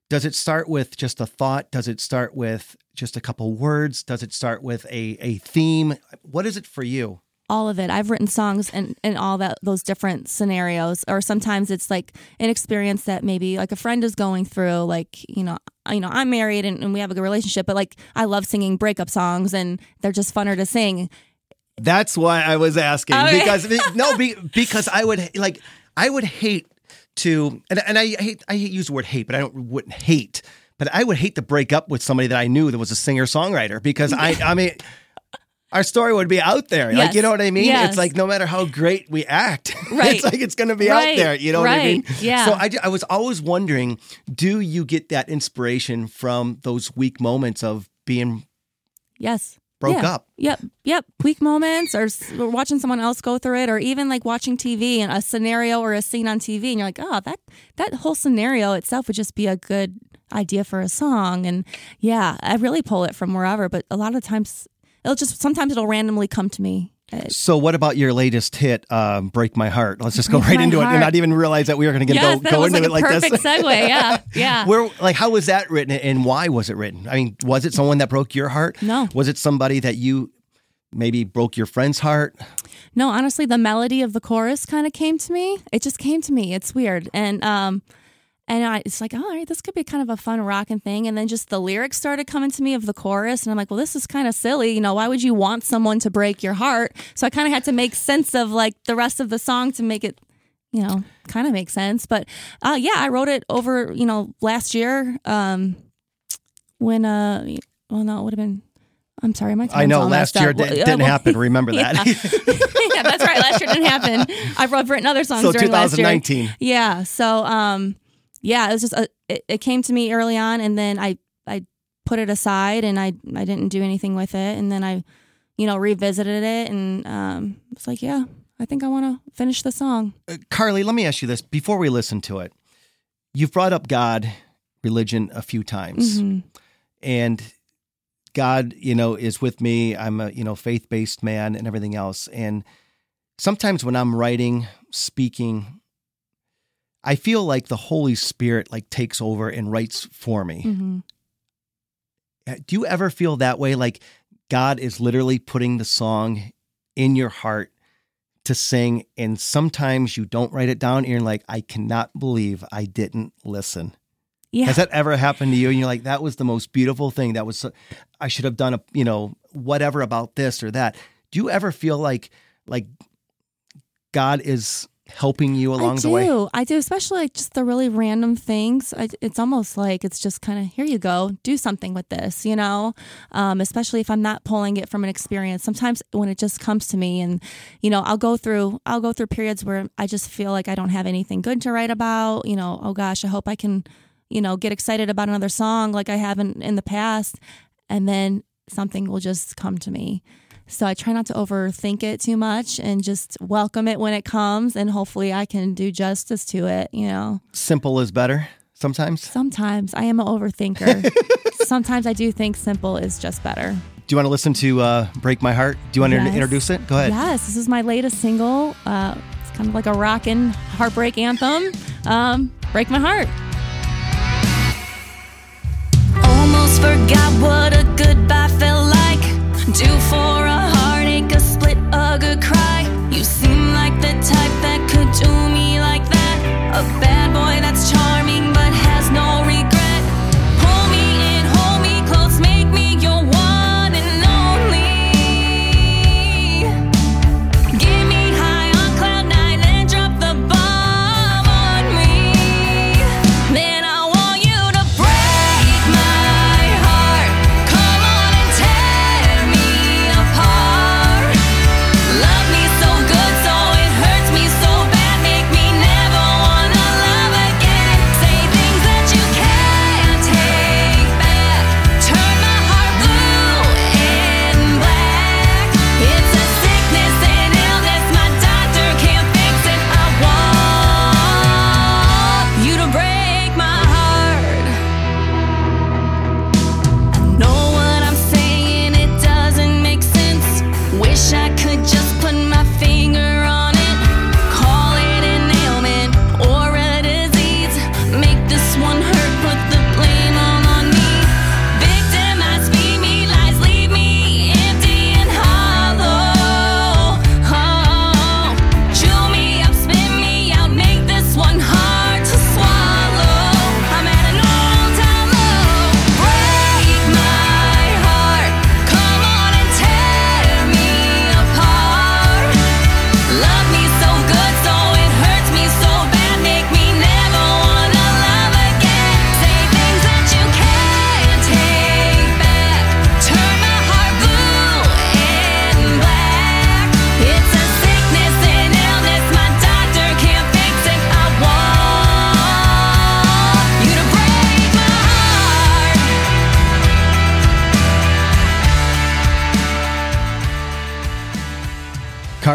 S3: does it start with just a thought? Does it start with just a couple words? Does it start with a a theme? What is it for you?
S4: All of it. I've written songs and and all that those different scenarios. Or sometimes it's like an experience that maybe like a friend is going through. Like you know, you know, I'm married and, and we have a good relationship, but like I love singing breakup songs and they're just funner to sing.
S3: That's why I was asking oh,
S4: Okay.
S3: because no, be, because I would like I would hate to and, and I hate I use the word hate, but I don't wouldn't hate, but I would hate to break up with somebody that I knew that was a singer songwriter because I I mean. Our story would be out there. Like, you know what I mean?
S4: Yes.
S3: It's like no matter how great we act,
S4: Right.
S3: it's like it's going to be
S4: Right.
S3: out there. You know what I mean?
S4: Yeah.
S3: So I, I was always wondering do you get that inspiration from those weak moments of being
S4: Yes.
S3: broke
S4: Yeah.
S3: up?
S4: Yep. Yep. Weak moments or, or watching someone else go through it or even like watching TV and a scenario or a scene on TV and you're like, oh, that, that whole scenario itself would just be a good idea for a song. And yeah, I really pull it from wherever, but a lot of times it'll just, sometimes it'll randomly come to me. Uh,
S3: So, what about your latest hit, um, "Break My Heart"? Let's just go
S4: Break
S3: right into it and
S4: Heart.
S3: not even realize that we were going to
S4: Yes,
S3: go go into
S4: like
S3: it
S4: a
S3: like
S4: perfect
S3: this.
S4: segue. Yeah. Yeah.
S3: Where, like, how was that written, and why was it written? I mean, was it someone that broke your heart?
S4: No.
S3: Was it somebody that you maybe broke your friend's heart?
S4: No, honestly, the melody of the chorus kind of came to me. It just came to me. It's weird, and um, and I, it's like, oh, all right, this could be kind of a fun rocking thing. And then just the lyrics started coming to me of the chorus, and I'm like, well, this is kind of silly. You know, why would you want someone to break your heart? So I kind of had to make sense of like the rest of the song to make it, you know, kind of make sense. But uh, yeah, I wrote it over, you know, last year. Um, when uh, well, no, it would have been. I'm sorry, my
S3: I know last year
S4: up.
S3: didn't
S4: well,
S3: happen. Remember that?
S4: yeah, that's right. Last year didn't happen. I've written other songs
S3: so
S4: during last year.
S3: 2019.
S4: Yeah. So, um, yeah, it was just a, it, it came to me early on, and then I I put it aside, and I I didn't do anything with it, and then I, you know, revisited it, and um, it's like, yeah, I think I want to finish the song.
S3: Carly, let me ask you this before we listen to it. You've brought up God, religion a few times,
S4: Mhm.
S3: and God, you know, is with me. I'm a, you know, faith-based man and everything else. And sometimes when I'm writing, speaking, I feel like the Holy Spirit like takes over and writes for me.
S4: Mhm.
S3: Do you ever feel that way like God is literally putting the song in your heart to sing, and sometimes you don't write it down, and you're like, I cannot believe I didn't listen.
S4: Yeah.
S3: Has that ever happened to you? And you're like, that was the most beautiful thing. That was, so, I should have done a, you know, whatever about this or that. Do you ever feel like, like God is helping you along the way?
S4: I do. I do, especially like just the really random things. I, it's almost like it's just kind of here you go, do something with this, you know. Um, especially if I'm not pulling it from an experience. Sometimes when it just comes to me, and you know, I'll go through I'll go through periods where I just feel like I don't have anything good to write about. You know, oh gosh, I hope I can, you know, get excited about another song like I haven't in the past, and then something will just come to me. So I try not to overthink it too much and just welcome it when it comes and hopefully I can do justice to it, you know.
S3: Simple is better sometimes.
S4: Sometimes I am an overthinker. Sometimes I do think simple is just better.
S3: Do you want to listen to uh, Break My Heart? Do you want to introduce it? Go ahead.
S4: Yes, this is my latest single. Uh, it's kind of like a rockin' heartbreak anthem. Um, Break My Heart.
S2: Almost forgot what a goodbye felt like. Due for a heartache, a good cry. You seem like the type that could do me like that. A bad boy that's charming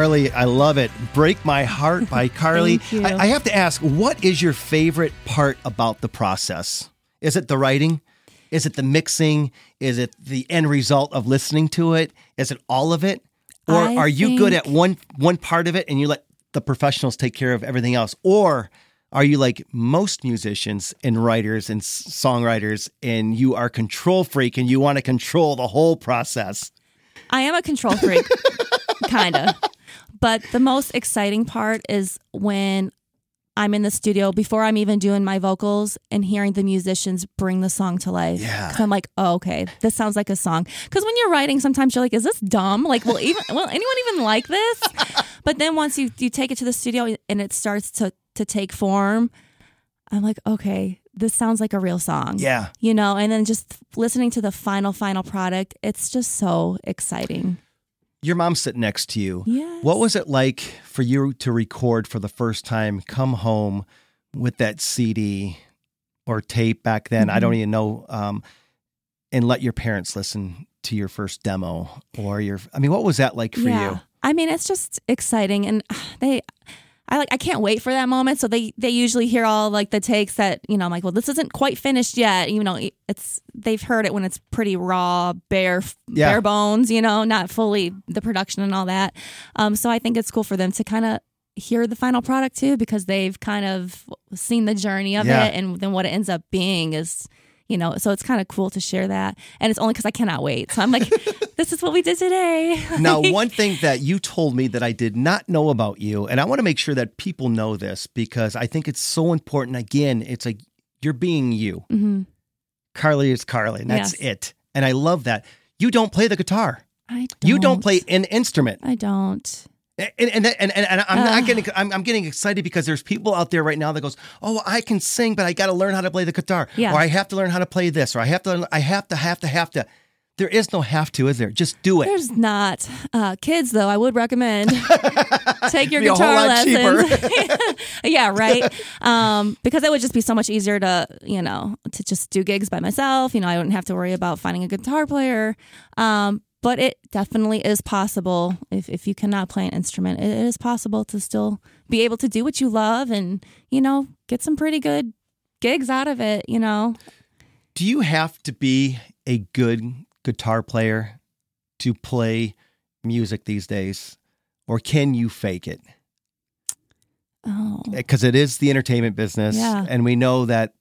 S3: Carly, I love it. Break My Heart by Carly. I, I have to ask, what is your favorite part about the process? Is it the writing? Is it the mixing? Is it the end result of listening to it? Is it all of it? Or
S4: I
S3: are you good at one one part of it and you let the professionals take care of everything else? Or are you like most musicians and writers and songwriters and you are control freak and you want to control the whole process?
S4: I am a control freak, kind of. But the most exciting part is when I'm in the studio before I'm even doing my vocals and hearing the musicians bring the song to life.
S3: Yeah.
S4: I'm like, oh, okay, this sounds like a song. Because when you're writing, sometimes you're like, is this dumb? Like, will even will anyone even like this? But then once you you take it to the studio and it starts to to take form, I'm like, okay, this sounds like a real song.
S3: Yeah.
S4: You know, and then just listening to the final final product, it's just so exciting.
S3: Your mom's sitting next to you.
S4: Yes.
S3: What was it like for you to record for the first time, come home with that CD or tape back then? I don't
S4: Mm-hmm.
S3: even know. Um, and let your parents listen to your first demo or your, I mean, what was that like for you?
S4: I mean, it's just exciting, and they, I like, I can't wait for that moment. So they, they usually hear all like the takes that you know. I'm like, well, this isn't quite finished yet. You know, it's they've heard it when it's pretty raw, bare,
S3: Yeah.
S4: bare bones. You know, not fully the production and all that. Um, so I think it's cool for them to kind of hear the final product too, because they've kind of seen the journey of
S3: Yeah.
S4: it, and then what it ends up being is. You know, so it's kind of cool to share that, and it's only because I cannot wait. So I'm like, this is what we did today.
S3: Now, one thing that you told me that I did not know about you, and I want to make sure that people know this because I think it's so important. Again, it's like you're being you.
S4: Mm-hmm.
S3: Carly is Carly, and that's
S4: Yes.
S3: it. And I love that. You don't play the guitar.
S4: I don't.
S3: You don't play an instrument.
S4: I don't.
S3: And and and, and, and I'm
S4: Ugh.
S3: not getting I'm, I'm getting excited because there's people out there right now that goes, "Oh, I can sing, but I got to learn how to play the guitar."
S4: Yeah.
S3: Or I have to learn how to play this, or I have to I have to have to have to. There is no have to, is there? Just do it.
S4: There's not. Uh, kids, though, I would recommend take your
S3: Be a whole
S4: guitar lessons. yeah, right. Um, because it would just be so much easier to, you know, to just do gigs by myself. You know, I wouldn't have to worry about finding a guitar player. Um, but it definitely is possible if, if you cannot play an instrument, it is possible to still be able to do what you love and, you know, get some pretty good gigs out of it, you know.
S3: Do you have to be a good guitar player to play music these days? Or can you fake it?
S4: Oh,
S3: Because it is the entertainment business.
S4: Yeah.
S3: And we know that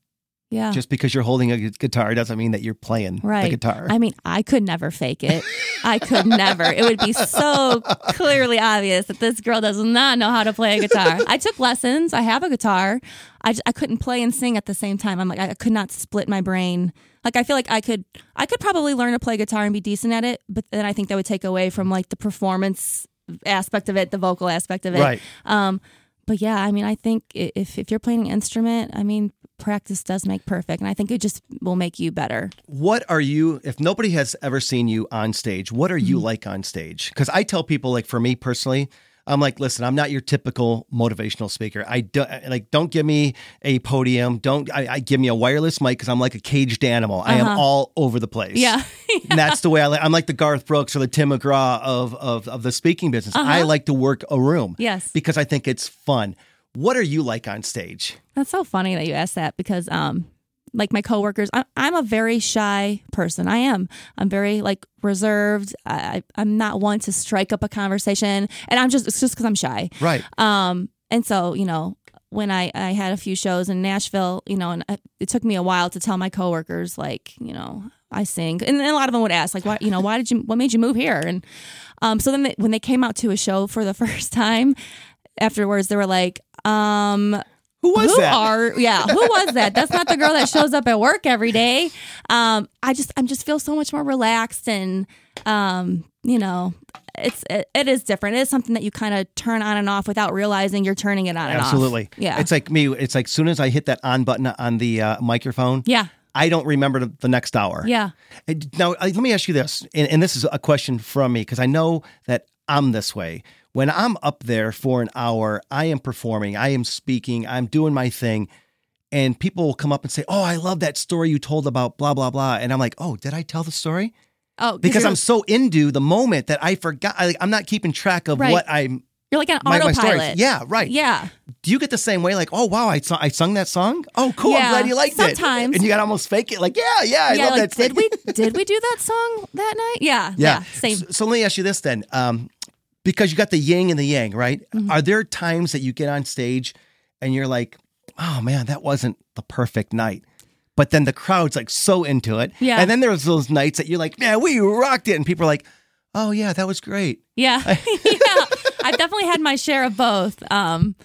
S4: yeah.
S3: just because you're holding a guitar doesn't mean that you're playing
S4: right.
S3: the guitar.
S4: I mean, I could never fake it. I could never. It would be so clearly obvious that this girl does not know how to play a guitar. I took lessons. I have a guitar. I, just, I couldn't play and sing at the same time. I'm like, I could not split my brain. Like, I feel like I could, I could probably learn to play guitar and be decent at it, but then I think that would take away from like the performance aspect of it, the vocal aspect of it.
S3: Right.
S4: Um, but yeah, I mean, I think if if you're playing an instrument, I mean, practice does make perfect, and I think it just will make you better.
S3: what are you if nobody has ever seen you on stage what are
S4: Mm-hmm.
S3: you like on stage because i tell people like for me personally i'm like listen i'm not your typical motivational speaker i don't like don't give me a podium don't i, I give me a wireless mic because i'm like a caged animal i am all over the place
S4: Uh-huh. Yeah.
S3: and that's the way i like i'm like the garth brooks or the tim mcgraw of of, of the speaking business i like to work a room
S4: Uh-huh. Yes.
S3: because i think it's fun what are you like on stage
S4: That's so funny that you asked that because, um, like my coworkers, I, I'm a very shy person. I am. I'm very like reserved. I, I'm not one to strike up a conversation, and I'm just it's just because I'm shy.
S3: right
S4: Um, and so you know, when I I had a few shows in Nashville, you know, and I, it took me a while to tell my coworkers like, you know, I sing, and then a lot of them would ask like, why, you know, why did you, what made you move here? And um, so then they, when they came out to a show for the first time, afterwards they were like, um.
S3: who was
S4: who
S3: that
S4: are yeah who was that that's not the girl that shows up at work every day um i just i'm just feel so much more relaxed and um you know it's it, it is different it is something that you kind of turn on and off without realizing you're turning it on and off
S3: Absolutely.
S4: yeah
S3: It's like me. It's like soon as I hit that on button on the uh, microphone,
S4: yeah
S3: I don't remember the, next hour.
S4: yeah
S3: Now, uh, let me ask you this, and, and this is a question from me because I know that I'm this way. When I'm up there for an hour, I am performing, I am speaking, I'm doing my thing, and people will come up and say, "Oh, I love that story you told about blah blah blah," and I'm like, "Oh, did I tell the story?"
S4: oh
S3: Because I'm so into the moment that I forgot. I, I'm not keeping track of
S4: Right.
S3: what I'm.
S4: you're like an
S3: My, my
S4: autopilot
S3: Yeah, right.
S4: yeah
S3: Do you get the same way? Like, oh wow, I I sung that song. Oh, cool. I'm glad you liked it.
S4: sometimes.
S3: and you got to almost fake it. Like, yeah, yeah, I
S4: yeah
S3: love
S4: like
S3: that.
S4: did we did we do that song that night yeah yeah, same
S3: So, so let me ask you this then, um, because you got the yin and the yang, right?
S4: Mm-hmm.
S3: Are there times that you get on stage and you're like, oh man, that wasn't the perfect night. But then the crowd's like so into it.
S4: Yeah.
S3: And then there's those nights that you're like, man, we rocked it. And people are like, oh yeah, that was great.
S4: Yeah. yeah. I've definitely had my share of both. Um,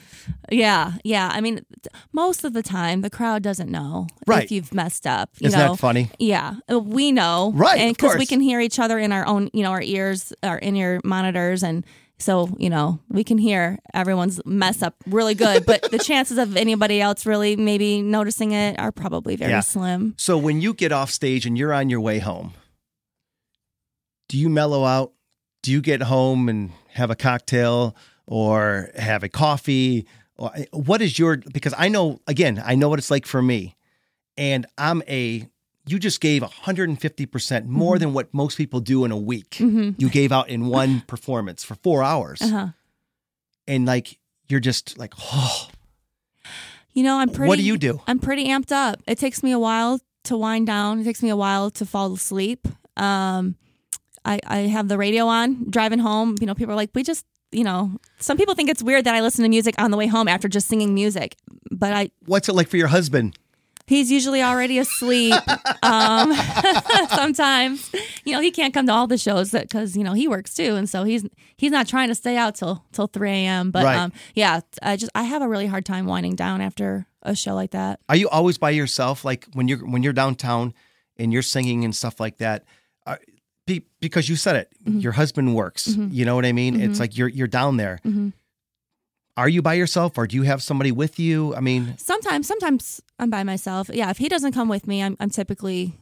S4: yeah. Yeah. I mean, most of the time, the crowd doesn't know
S3: Right.
S4: if you've messed up. You
S3: Isn't
S4: know?
S3: that funny?
S4: Yeah. Uh, We know.
S3: Right,
S4: because we can hear each other in our own, you know, our ears, our in ear monitors. And so, you know, we can hear everyone's mess up really good. But the chances of anybody else really maybe noticing it are probably very
S3: Yeah.
S4: slim.
S3: So when you get off stage and you're on your way home, do you mellow out? Do you get home and have a cocktail or have a coffee? What is your because I know again, I know what it's like for me. And I'm a you just gave 150% more than what most people do in a week. You gave out in one performance for 4 hours.
S4: Uh-huh.
S3: And like you're just like, "Oh,
S4: You know, I'm pretty.
S3: What do you do?
S4: I'm pretty amped up. It takes me a while to wind down. It takes me a while to fall asleep. Um, I I have the radio on driving home. You know, people are like, we just, you know, some people think it's weird that I listen to music on the way home after just singing music, but I
S3: what's it like for your husband?
S4: He's usually already asleep. um, sometimes, you know, he can't come to all the shows because you know he works too, and so he's he's not trying to stay out till till three a.m. But
S3: Right.
S4: um, yeah, I just I have a really hard time winding down after a show like that.
S3: Are you always by yourself? Like when you're when you're downtown and you're singing and stuff like that? Are, be, because you said it,
S4: Mm-hmm.
S3: your husband works. You know what I mean? It's like you're you're down there.
S4: Mm-hmm.
S3: Are you by yourself, or do you have somebody with you? I mean,
S4: Sometimes, sometimes I'm by myself. Yeah, if he doesn't come with me, I'm I'm typically,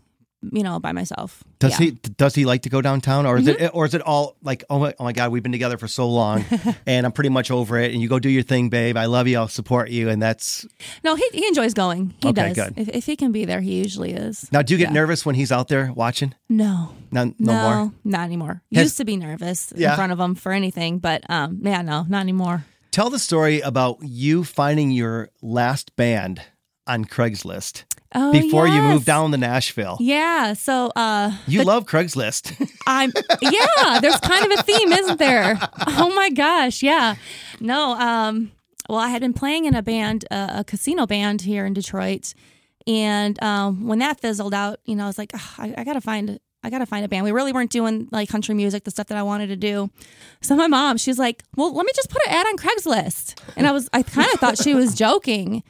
S4: you know, by myself.
S3: does
S4: yeah. Mm-hmm.
S3: he does he like to go downtown, or is it or is it all like oh my, oh my god, we've been together for so long, and I'm pretty much over it, and you go do your thing, babe. I love you. I'll support you, and that's
S4: No, he he enjoys going. He
S3: Okay,
S4: does.
S3: good.
S4: If, if he can be there, he usually is.
S3: now. Do you get
S4: Yeah.
S3: nervous when he's out there watching?
S4: No,
S3: No, no,
S4: no,
S3: more.
S4: not anymore.
S3: Has-
S4: Used to be nervous
S3: Yeah.
S4: in front of them for anything, but um, yeah, no, not anymore.
S3: Tell the story about you finding your last band on Craigslist
S4: Oh,
S3: before you
S4: yes.
S3: moved down to Nashville.
S4: Yeah, so uh,
S3: You love Craigslist.
S4: I'm yeah. There's kind of a theme, isn't there? Oh my gosh, yeah. No, um, well, I had been playing in a band, uh, a casino band here in Detroit, and um, when that fizzled out, you know, I was like, I, I gotta find. I gotta find a band. We really weren't doing like country music, the stuff that I wanted to do. So my mom, she's like, "Well, let me just put an ad on Craigslist," and I was, I kind of thought she was joking,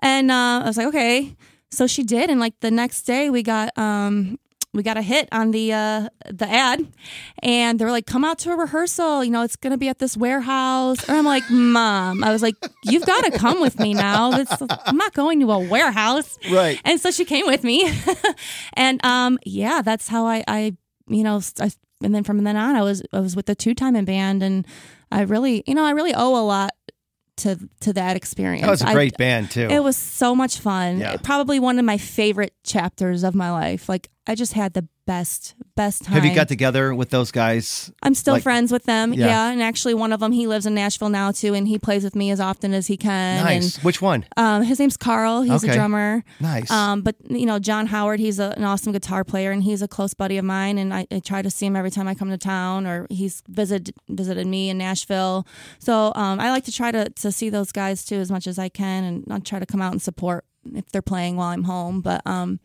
S4: and uh, I was like, "Okay." So she did, and like the next day, we got um, we got a hit on the uh, the ad, and they were like, "Come out to a rehearsal. You know, it's gonna be at this warehouse." And I'm like, "Mom," I was like, "You've got to come with me now. This, I'm not going to a warehouse."
S3: Right.
S4: And so she came with me, and um, yeah, that's how I, I, you know, I, and then from then on, I was I was with the two time in band, and I really, you know, I really owe a lot to to that experience.
S3: That was a great band too.
S4: it was so much fun.
S3: Yeah.
S4: Probably one of my favorite chapters of my life. Like I just had the best best time.
S3: Have you got together with those guys?
S4: I'm still
S3: like-
S4: friends with them.
S3: Yeah.
S4: Yeah. and actually one of them he lives in Nashville now too, and he plays with me as often as he can.
S3: Nice. Which one?
S4: Um, his name's Carl. He's
S3: Okay.
S4: a drummer.
S3: Nice.
S4: Um, but you know, John Howard, he's a, an awesome guitar player, and he's a close buddy of mine. And I, I try to see him every time I come to town, or he's visit visited me in Nashville. So um, I like to try to to see those guys too as much as I can, and I'll try to come out and support if they're playing while I'm home. But um,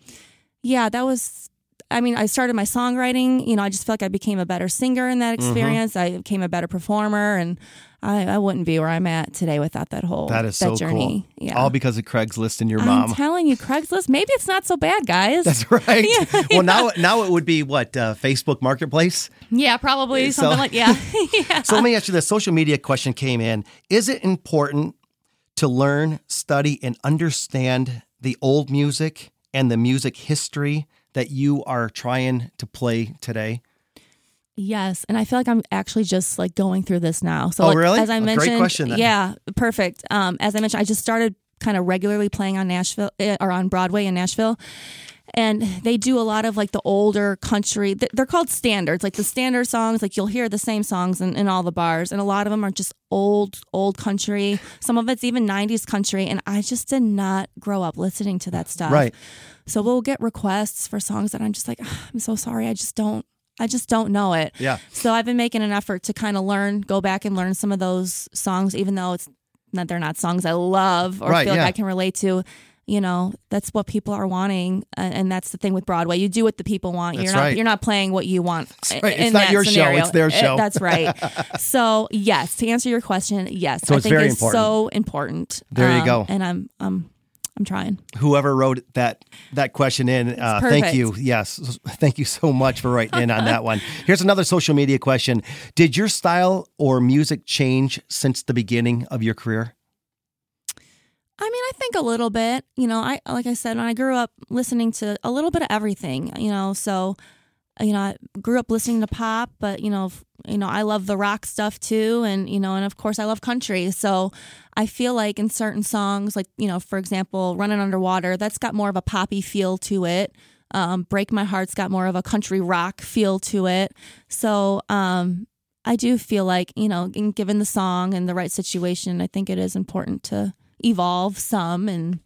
S4: yeah, that was. I mean, I started my songwriting. You know, I just felt like I became a better singer in
S3: Mm-hmm.
S4: that experience. I became a better performer, and I, I wouldn't be where I'm at today without that whole
S3: that is
S4: that
S3: so
S4: journey.
S3: cool.
S4: Yeah.
S3: All because of Craigslist and your mom.
S4: I'm telling you, Craigslist. Maybe it's not so bad, guys.
S3: That's right.
S4: Yeah,
S3: well, now now it would be what uh, Facebook Marketplace.
S4: yeah, probably
S3: So-
S4: something like yeah. yeah.
S3: So let me ask you this: social media question came in. Is it important to learn, study, and understand the old music and the music history that you are trying to play today?
S4: Yes, and I feel like I'm actually just like going through this now. So
S3: Oh,
S4: like,
S3: really?
S4: as I
S3: A
S4: mentioned,
S3: question
S4: yeah, perfect. Um, as I mentioned, I just started kind of regularly playing on Nashville eh, or on Broadway in Nashville. And they do a lot of like the older country. They're called standards, like the standard songs. Like you'll hear the same songs in, in all the bars, and a lot of them are just old, old country. Some of it's even '90s country, and I just did not grow up listening to that stuff.
S3: Right.
S4: So we'll get requests for songs that I'm just like, "Ah, I'm so sorry, I just don't, I just don't know it.
S3: Yeah.
S4: So I've been making an effort to kind of learn, go back and learn some of those songs, even though it's not they're not songs I love or
S3: Right,
S4: feel
S3: yeah.
S4: like I can relate to. You know, that's what people are wanting, uh, and that's the thing with Broadway. You do what the people want.
S3: That's
S4: you're not.
S3: right.
S4: You're not playing what you want.
S3: Right.
S4: in
S3: It's not
S4: that
S3: your show,
S4: scenario.
S3: it's their
S4: Uh,
S3: show.
S4: That's right. so yes, to answer your question, yes,
S3: So
S4: I
S3: it's
S4: think
S3: very
S4: it's so important.
S3: There you
S4: Um,
S3: go.
S4: And I'm, I'm, I'm trying.
S3: Whoever wrote that that question in, uh, thank you. Yes, thank you so much for writing in on that one. Here's another social media question: Did your style or music change since the beginning of your career?
S4: I mean, I think a little bit. You know, I like I said, when I grew up listening to a little bit of everything. You know, so you know, I grew up listening to pop, but you know, you know, I love the rock stuff too, and you know, and of course, I love country. So I feel like in certain songs, like you know, for example, "Running Underwater," that's got more of a poppy feel to it. Um, "Break My Heart's" got more of a country rock feel to it. So um, I do feel like you know, given the song and the right situation, I think it is important to evolve some and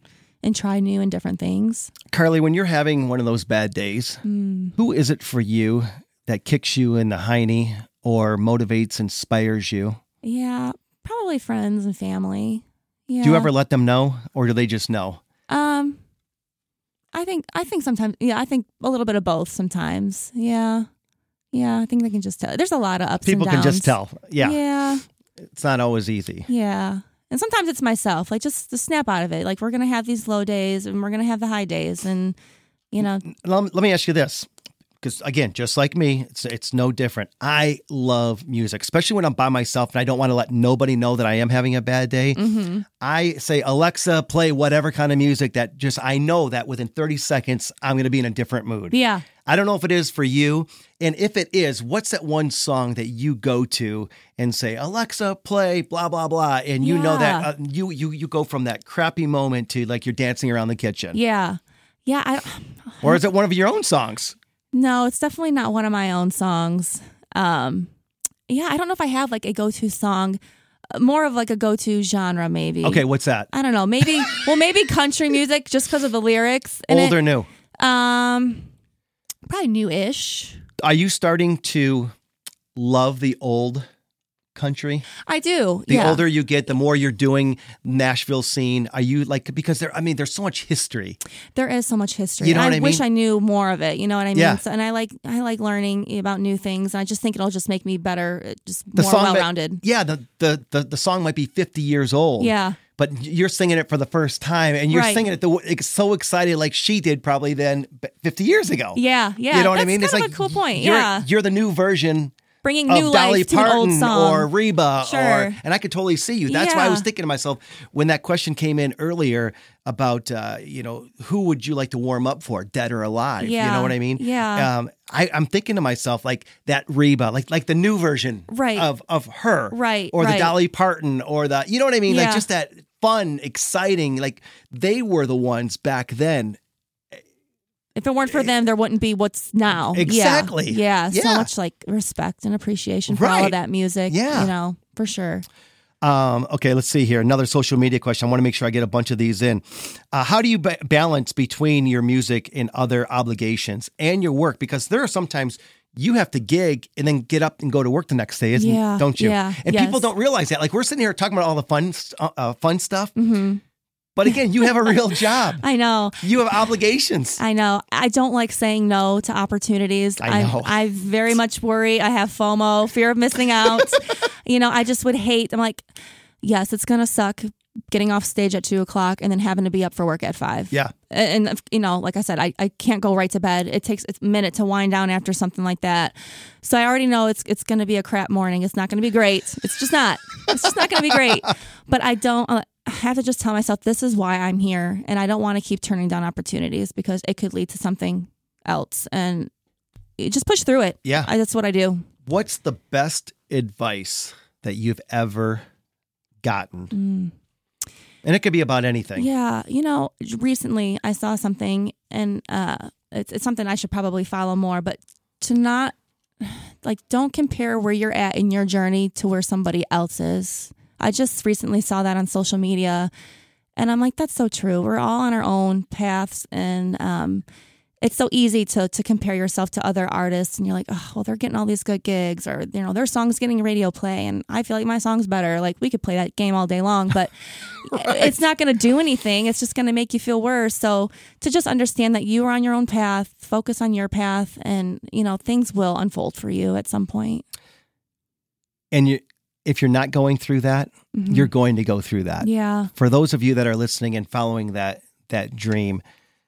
S4: and try new and different things.
S3: Carly, when you're having one of those bad days,
S4: Hmm.
S3: who is it for you that kicks you in the hiney or motivates, inspires you?
S4: Yeah, probably friends and family. Yeah.
S3: Do you ever let them know, or do they just know?
S4: Um, I think I think sometimes yeah, I think a little bit of both sometimes. Yeah. Yeah, I think they can just tell. There's a lot of ups
S3: People
S4: and
S3: can just tell. Yeah,
S4: Yeah.
S3: it's not always easy.
S4: Yeah. And sometimes it's myself. Like just to snap out of it. Like we're gonna have these low days and we're gonna have the high days and you know
S3: let, let me ask you this because again just like me it's, it's no different i love music especially when i'm by myself and i don't want to let nobody know that i am having a bad day
S4: mm-hmm.
S3: i say alexa play whatever kind of music that just i know that within 30 seconds i'm going to be in a different mood
S4: Yeah.
S3: i don't know if it is for you and if it is what's that one song that you go to and say alexa play blah blah blah and you know that uh, you you you go from that crappy moment to like you're dancing around the kitchen
S4: Yeah. Yeah. I
S3: or is it one of your own songs
S4: no, it's definitely not one of my own songs. Um yeah, I don't know if I have like a go to song. Uh, More of like a go to genre, maybe.
S3: okay what's that
S4: I don't know. Maybe well, maybe country music just because of the lyrics. in
S3: old
S4: it.
S3: or new
S4: Um, probably new-ish.
S3: Are you starting to love the old country?
S4: I do.
S3: The
S4: yeah.
S3: older you get, the more you're doing Nashville scene. Are you like because there? I mean, there's so much history.
S4: there is so much history.
S3: You know
S4: I,
S3: I
S4: wish? I knew more of it. You know what I mean?
S3: Yeah.
S4: So, and I like I like learning about new things. And I just think it'll just make me better, uh, just
S3: The
S4: more well rounded.
S3: yeah, the, the the the song might be 50 years old.
S4: Yeah.
S3: But you're singing it for the first time, and you're
S4: Right.
S3: singing it the, so excited, like she did probably then 50 years ago.
S4: Yeah, yeah.
S3: you know what I mean?
S4: Kind
S3: it's
S4: of
S3: like
S4: a cool point.
S3: You're,
S4: yeah,
S3: you're the new version
S4: bringing
S3: of
S4: new
S3: Dolly
S4: life to an old
S3: Parton
S4: song.
S3: or Reba, or
S4: Sure.
S3: and I could totally see you. That's why I was thinking to myself when that question came in earlier about uh, you know who would you like to warm up for, dead or alive? You know what I mean?
S4: Yeah.
S3: Um, I, I'm thinking to myself like that Reba, like like the new version
S4: Right.
S3: of of her,
S4: Right,
S3: Or the. Dolly Parton, or the you know what I mean? Like just that fun, exciting. Like they were the ones back then.
S4: If it weren't for them, there wouldn't be what's now. Yeah.
S3: Exactly.
S4: Yeah. So much like respect and appreciation for all of that music.
S3: Yeah.
S4: You know, for sure.
S3: Um, okay, let's see here. Another social media question. I want to make sure I get a bunch of these in. Uh, how do you ba- balance between your music and other obligations and your work? Because there are sometimes you have to gig and then get up and go to work the next day, isn't
S4: Yeah,
S3: don't you?
S4: yeah,
S3: and
S4: yes.
S3: people don't realize that. Like we're sitting here talking about all the fun, uh, uh, fun stuff,
S4: hmm
S3: but again, you have a real job.
S4: I know.
S3: You have obligations.
S4: I know. I don't like saying no to opportunities.
S3: I know.
S4: I, I very much worry. I have FOMO, fear of missing out. you know, I just would hate. I'm like, yes, it's gonna suck getting off stage at two o'clock and then having to be up for work at five.
S3: Yeah.
S4: And, and, you know, like I said, I, I can't go right to bed. It takes a minute to wind down after something like that. So I already know it's it's going to be a crap morning. It's not going to be great. It's just not. It's just not going to be great. But I don't. Uh, I have to just tell myself this is why I'm here, and I don't want to keep turning down opportunities because it could lead to something else. And just push through it.
S3: Yeah.
S4: I, that's what I do.
S3: What's the best advice that you've ever gotten? And it could be about anything.
S4: Mm. Yeah, you know, recently I saw something, and uh, it's it's something I should probably follow more. But to not like, don't compare where you're at in your journey to where somebody else is. I just recently saw that on social media, and I'm like, that's so true. We're all on our own paths, and um, it's so easy to to compare yourself to other artists, and you're like, oh, well, they're getting all these good gigs, or you know, their song's getting radio play, and I feel like my song's better. Like we could play that game all day long, but it's not going to do anything. It's just going to make you feel worse. So to just understand that you are on your own path, focus on your path, and you know things will unfold for you at some point.
S3: And you, if you're not going through that,
S4: Mhm.
S3: you're going to go through that.
S4: Yeah,
S3: For those of you that are listening and following that that dream,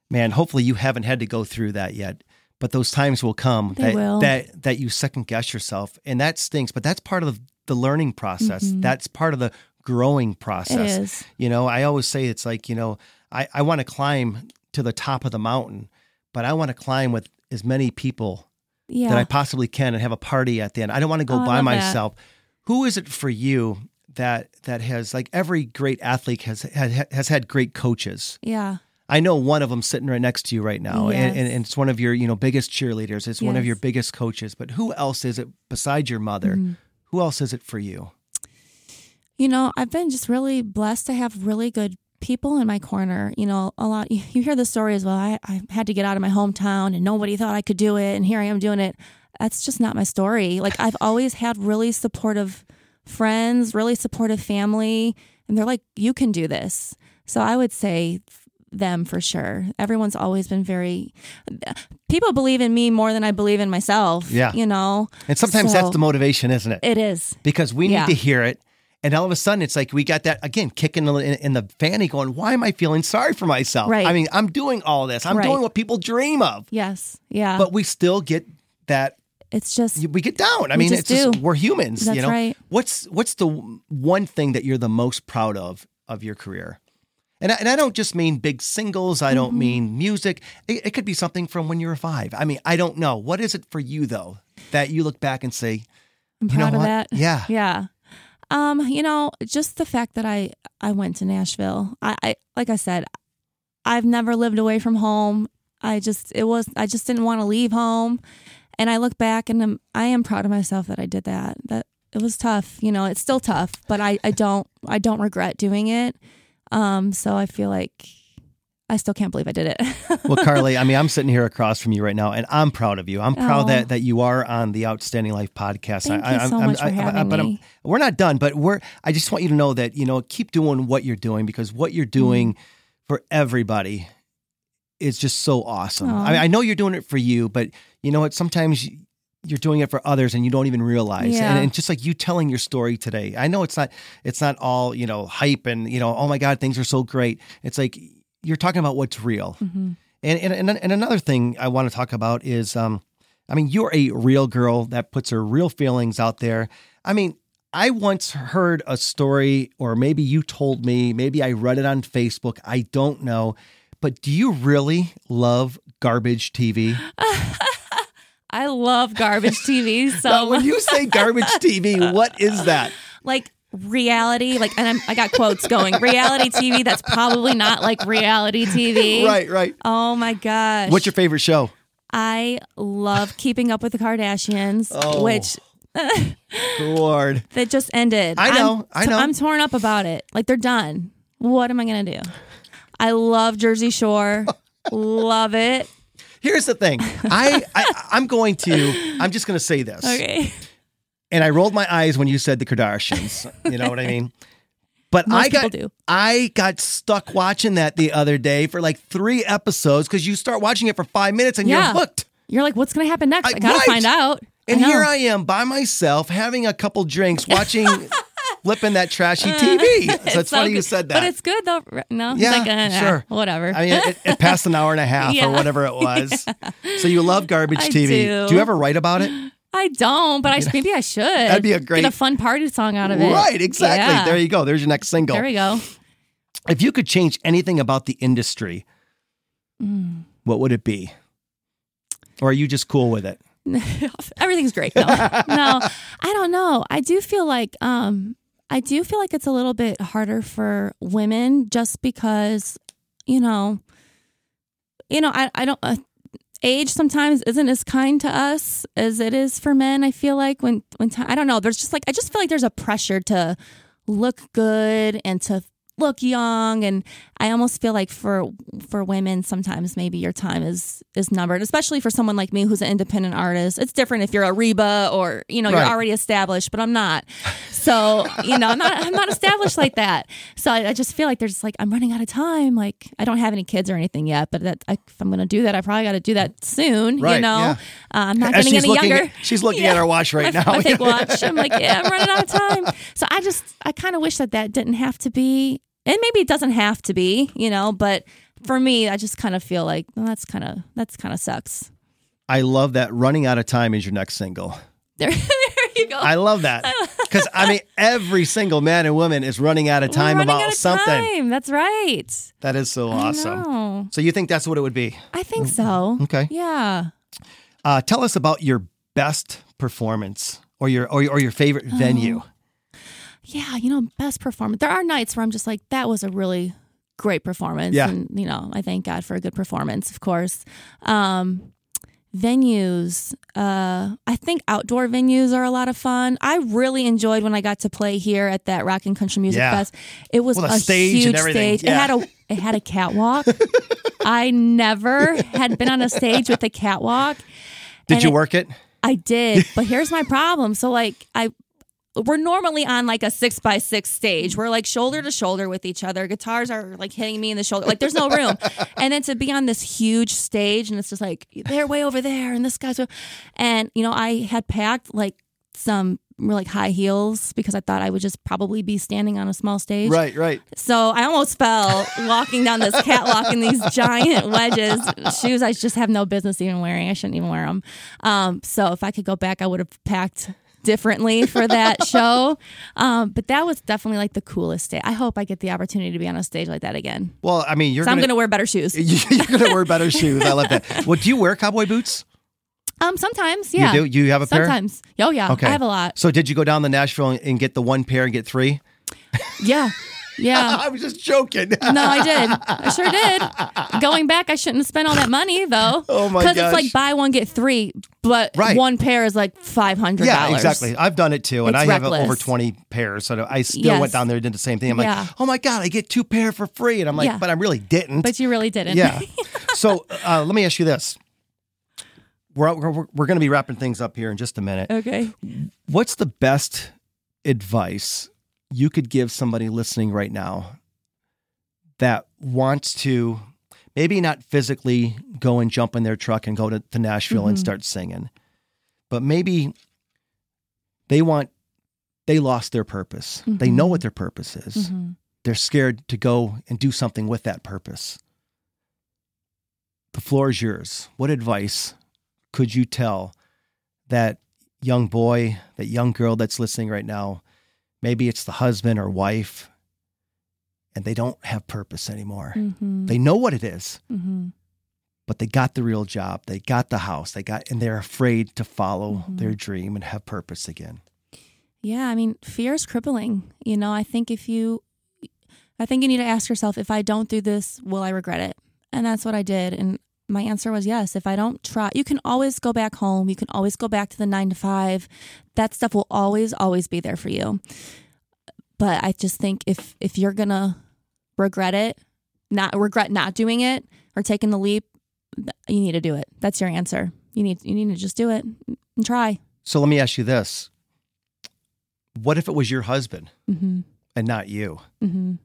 S3: man, hopefully you haven't had to go through that yet. But those times will come
S4: They
S3: that
S4: will.
S3: that that you second guess yourself, and that stinks. But that's part of the learning process. That's part of the growing process.
S4: is.
S3: You know, I always say it's like, you know, I, I want to climb to the top of the mountain, but I want to climb with as many people
S4: Yeah,
S3: that I possibly can and have a party at the end. I don't want to go
S4: Oh,
S3: by
S4: myself. that.
S3: Who is it for you that that has like every great athlete has has, has had great coaches?
S4: yeah,
S3: I know one of them sitting right next to you right now, and, and, and it's one of your you know biggest cheerleaders. It's one of your biggest coaches. But who else is it besides your mother?
S4: Mm-hmm.
S3: Who else is it for you?
S4: You know, I've been just really blessed to have really good people in my corner. You know, a lot, you hear the story as well, I, I had to get out of my hometown and nobody thought I could do it. And here I am doing it. That's just not my story. Like, I've always had really supportive friends, really supportive family. And they're like, you can do this. So I would say them for sure. Everyone's always been very. People believe in me more than I believe in myself.
S3: Yeah.
S4: you know.
S3: And sometimes
S4: So,
S3: that's the motivation, isn't it?
S4: It is.
S3: because we need
S4: Yeah.
S3: to hear it. And all of a sudden, it's like we got that again kicking in, in the fanny, going, "Why am I feeling sorry for myself?
S4: Right.
S3: I mean, I'm doing all this. I'm
S4: Right.
S3: doing what people dream of,
S4: Yes. Yeah.
S3: but we still get that.
S4: it's just
S3: We get down. I mean,
S4: just
S3: it's just we're humans. you
S4: That's
S3: know,
S4: right.
S3: what's what's the one thing that you're the most proud of of your career? And I, and I don't just mean big singles. I
S4: Mm-hmm.
S3: don't mean music. It, it could be something from when you were five. I mean, I don't know. What is it for you though that you look back and say,
S4: I'm
S3: you know
S4: proud of
S3: what?
S4: that.
S3: Yeah.
S4: Yeah. Um, you know, just the fact that I I went to Nashville. I, I like I said, I've never lived away from home. I just it was I just didn't want to leave home. And I look back and I'm, I am proud of myself that I did that. That it was tough. You know, it's still tough, but I, I don't I don't regret doing it. Um, so I feel like I still can't believe I did it.
S3: Well, Carly, I mean, I'm sitting here across from you right now, and I'm proud of you. I'm proud
S4: Oh.
S3: that that you are on the Outstanding Life podcast.
S4: Thank
S3: I,
S4: you
S3: I'm-
S4: so
S3: I'm-
S4: much for
S3: I- I-
S4: having
S3: but I'm- we're not done, but we're. I just want you to know that you know keep doing what you're doing because what you're doing
S4: Mm.
S3: for everybody is just so awesome.
S4: Aw.
S3: I, mean, I know you're doing it for you, but you know what? Sometimes you're doing it for others and you don't even realize.
S4: Yeah.
S3: And, and just like you telling your story today, I know it's not it's not all you know hype and you know oh my god things are so great. It's like you're talking about what's real.
S4: Mm-hmm.
S3: And, and and and another thing I want to talk about is, um, I mean, you're a real girl that puts her real feelings out there. I mean, I once heard a story, or maybe you told me, maybe I read it on Facebook. I don't know, but do you really love garbage TV?
S4: I love garbage TV so
S3: now, when you say garbage TV, what is that?
S4: like reality like and I'm, i got quotes going reality tv that's probably not like reality tv
S3: Right, right.
S4: oh my gosh
S3: What's your favorite show?
S4: i love keeping up with the kardashians
S3: Oh.
S4: which
S3: Lord.
S4: that just ended
S3: I know,
S4: I'm,
S3: I know.
S4: i'm torn up about it like they're done what am i gonna do i love jersey shore love it
S3: Here's the thing. I, I I'm going to I'm just going to say this.
S4: okay
S3: and I rolled my eyes when you said the Kardashians. You know what I mean? But
S4: Most
S3: I got
S4: do.
S3: I got stuck watching that the other day for like three episodes because you start watching it for five minutes and
S4: Yeah.
S3: you're hooked.
S4: you're like what's gonna happen next
S3: I-
S4: i, gotta
S3: right.
S4: find out
S3: And
S4: know.
S3: here I am by myself having a couple drinks watching flipping that trashy TV. So it's,
S4: It's so
S3: funny you said that.
S4: but it's good though no
S3: Yeah,
S4: like, uh,
S3: sure.
S4: whatever
S3: I mean, it, it passed an hour and a half
S4: Yeah.
S3: or whatever it was. So you love garbage
S4: I
S3: TV.
S4: do.
S3: do you ever write about it?
S4: I don't, but I maybe I should.
S3: That'd be a great-
S4: get a fun party song out of it.
S3: Right, exactly.
S4: Yeah.
S3: There you go. There's your next single.
S4: There we go.
S3: If you could change anything about the industry,
S4: Mm.
S3: what would it be? Or are you just cool with it?
S4: Everything's great. No, no, I don't know. I do feel like um, I do feel like it's a little bit harder for women just because, you know, you know, I I don't. Uh, age sometimes isn't as kind to us as it is for men. I feel like when when time, I don't know. There's just like I just feel like there's a pressure to look good and to look young and I almost feel like for for women sometimes maybe your time is is numbered especially for someone like me who's an independent artist. It's different if you're a Reba or you know
S3: Right.
S4: you're already established but I'm not. So you know I'm not I'm not established like that. So I, I just feel like there's like I'm running out of time. Like I don't have any kids or anything yet but that I, if I'm gonna do that I probably got to do that soon
S3: Right,
S4: you know?
S3: yeah.
S4: uh, I'm not
S3: As
S4: getting any younger
S3: at- she's looking at her watch right
S4: my,
S3: now.
S4: my fake watch. I'm like yeah I'm running out of time. So I just I kind of wish that that didn't have to be and maybe it doesn't have to be, you know, but for me, I just kind of feel like well, that's kind of that's kind of sucks.
S3: I love that running out of time is your next single.
S4: There, there you go.
S3: I love that. Because, I mean, every single man and woman is running out of time about
S4: out of
S3: something.
S4: Time. That's right.
S3: That is so awesome. So you think that's what it would be?
S4: I think so.
S3: Okay.
S4: Yeah.
S3: Uh, tell us about your best performance or your or, your- or your favorite venue.
S4: Yeah. You know, best performance. There are nights where I'm just like, that was a really great performance.
S3: Yeah.
S4: And, you know, I thank God for a good performance, of course. Um, venues uh i think outdoor venues are a lot of fun i really enjoyed when i got to play here at that rock and country music
S3: Yeah.
S4: fest it was
S3: Well,
S4: a
S3: stage and
S4: huge
S3: everything,
S4: stage
S3: yeah.
S4: it had a it had a catwalk i never had been on a stage with a catwalk
S3: Did
S4: and
S3: you
S4: it-
S3: work it?
S4: I did, but here's my problem. So like I we're normally on like a six by six stage. We're like shoulder to shoulder with each other. Guitars are like hitting me in the shoulder. Like there's no room. and then to be on this huge stage and it's just like they're way over there and this guy's way- and you know, I had packed like some like high heels because I thought I would just probably be standing on a small stage.
S3: Right, right.
S4: So I almost fell walking down this catwalk in these giant wedges, shoes I just have no business even wearing. I shouldn't even wear them. Um, so if I could go back, I would have packed differently for that show. Um, but that was definitely like the coolest day. I hope I get the opportunity to be on a stage like that again.
S3: Well, I mean, you're
S4: So I'm
S3: gonna,
S4: wear better shoes.
S3: you're gonna wear better shoes. I love that. Well, do you wear cowboy boots?
S4: Um, sometimes, yeah.
S3: You do. You have a pair.
S4: Sometimes. Oh yeah.
S3: Okay.
S4: I have a lot.
S3: So did you go down to Nashville and get the one pair and get three?
S4: Yeah. Yeah.
S3: I was just joking.
S4: No, I did. I sure did. Going back, I shouldn't have spent all that money though.
S3: Oh, my
S4: Because it's like buy one get three, but
S3: Right.
S4: one pair is like five hundred
S3: Yeah, exactly. I've done it too, and
S4: It's
S3: I have
S4: reckless.
S3: over twenty pairs. So I still
S4: Yes.
S3: went down there and did the same thing. I'm
S4: Yeah.
S3: like, oh my god, I get two pair for free, and I'm like,
S4: Yeah.
S3: but I really didn't.
S4: But you really didn't.
S3: yeah. so uh, let me ask you this: we're we're, we're going to be wrapping things up here in just a minute.
S4: okay.
S3: What's the best advice you could give somebody listening right now that wants to maybe not physically go and jump in their truck and go to, to Nashville and
S4: Mhm.
S3: start singing, but maybe they want, they lost their purpose. They know what their purpose is.
S4: Mhm.
S3: They're scared to go and do something with that purpose. The floor is yours. What advice could you tell that young boy, that young girl that's listening right now? Maybe it's the husband or wife, and they don't have purpose anymore.
S4: Mhm.
S3: They know what it is,
S4: Mhm.
S3: but they got the real job. They got the house. They got, and they're afraid to follow
S4: Mhm.
S3: their dream and have purpose again.
S4: Yeah, I mean, fear is crippling. You know, I think if you, I think you need to ask yourself, if I don't do this, will I regret it? And that's what I did. And my answer was yes. If I don't try, you can always go back home. You can always go back to the nine to five. That stuff will always, always be there for you. But I just think if if you're gonna regret it, not regret not doing it or taking the leap, you need to do it. That's your answer. You need you need to just do it and try.
S3: So let me ask you this What if it was your husband
S4: hmm
S3: and not you?
S4: hmm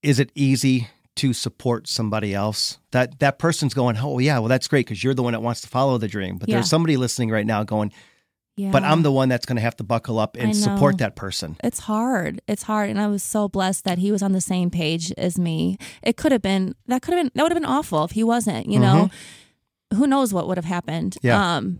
S3: is it easy to support somebody else that that person's going oh yeah well that's great because you're the one that wants to follow the dream but
S4: Yeah.
S3: there's somebody listening right now going
S4: Yeah.
S3: but i'm the one that's going to have to buckle up and support that person
S4: it's hard. It's hard. And I was so blessed that he was on the same page as me. It could have been that could have been that would have been awful if he wasn't, you know. Who knows what would have happened.
S3: Mm-hmm. Yeah.
S4: Um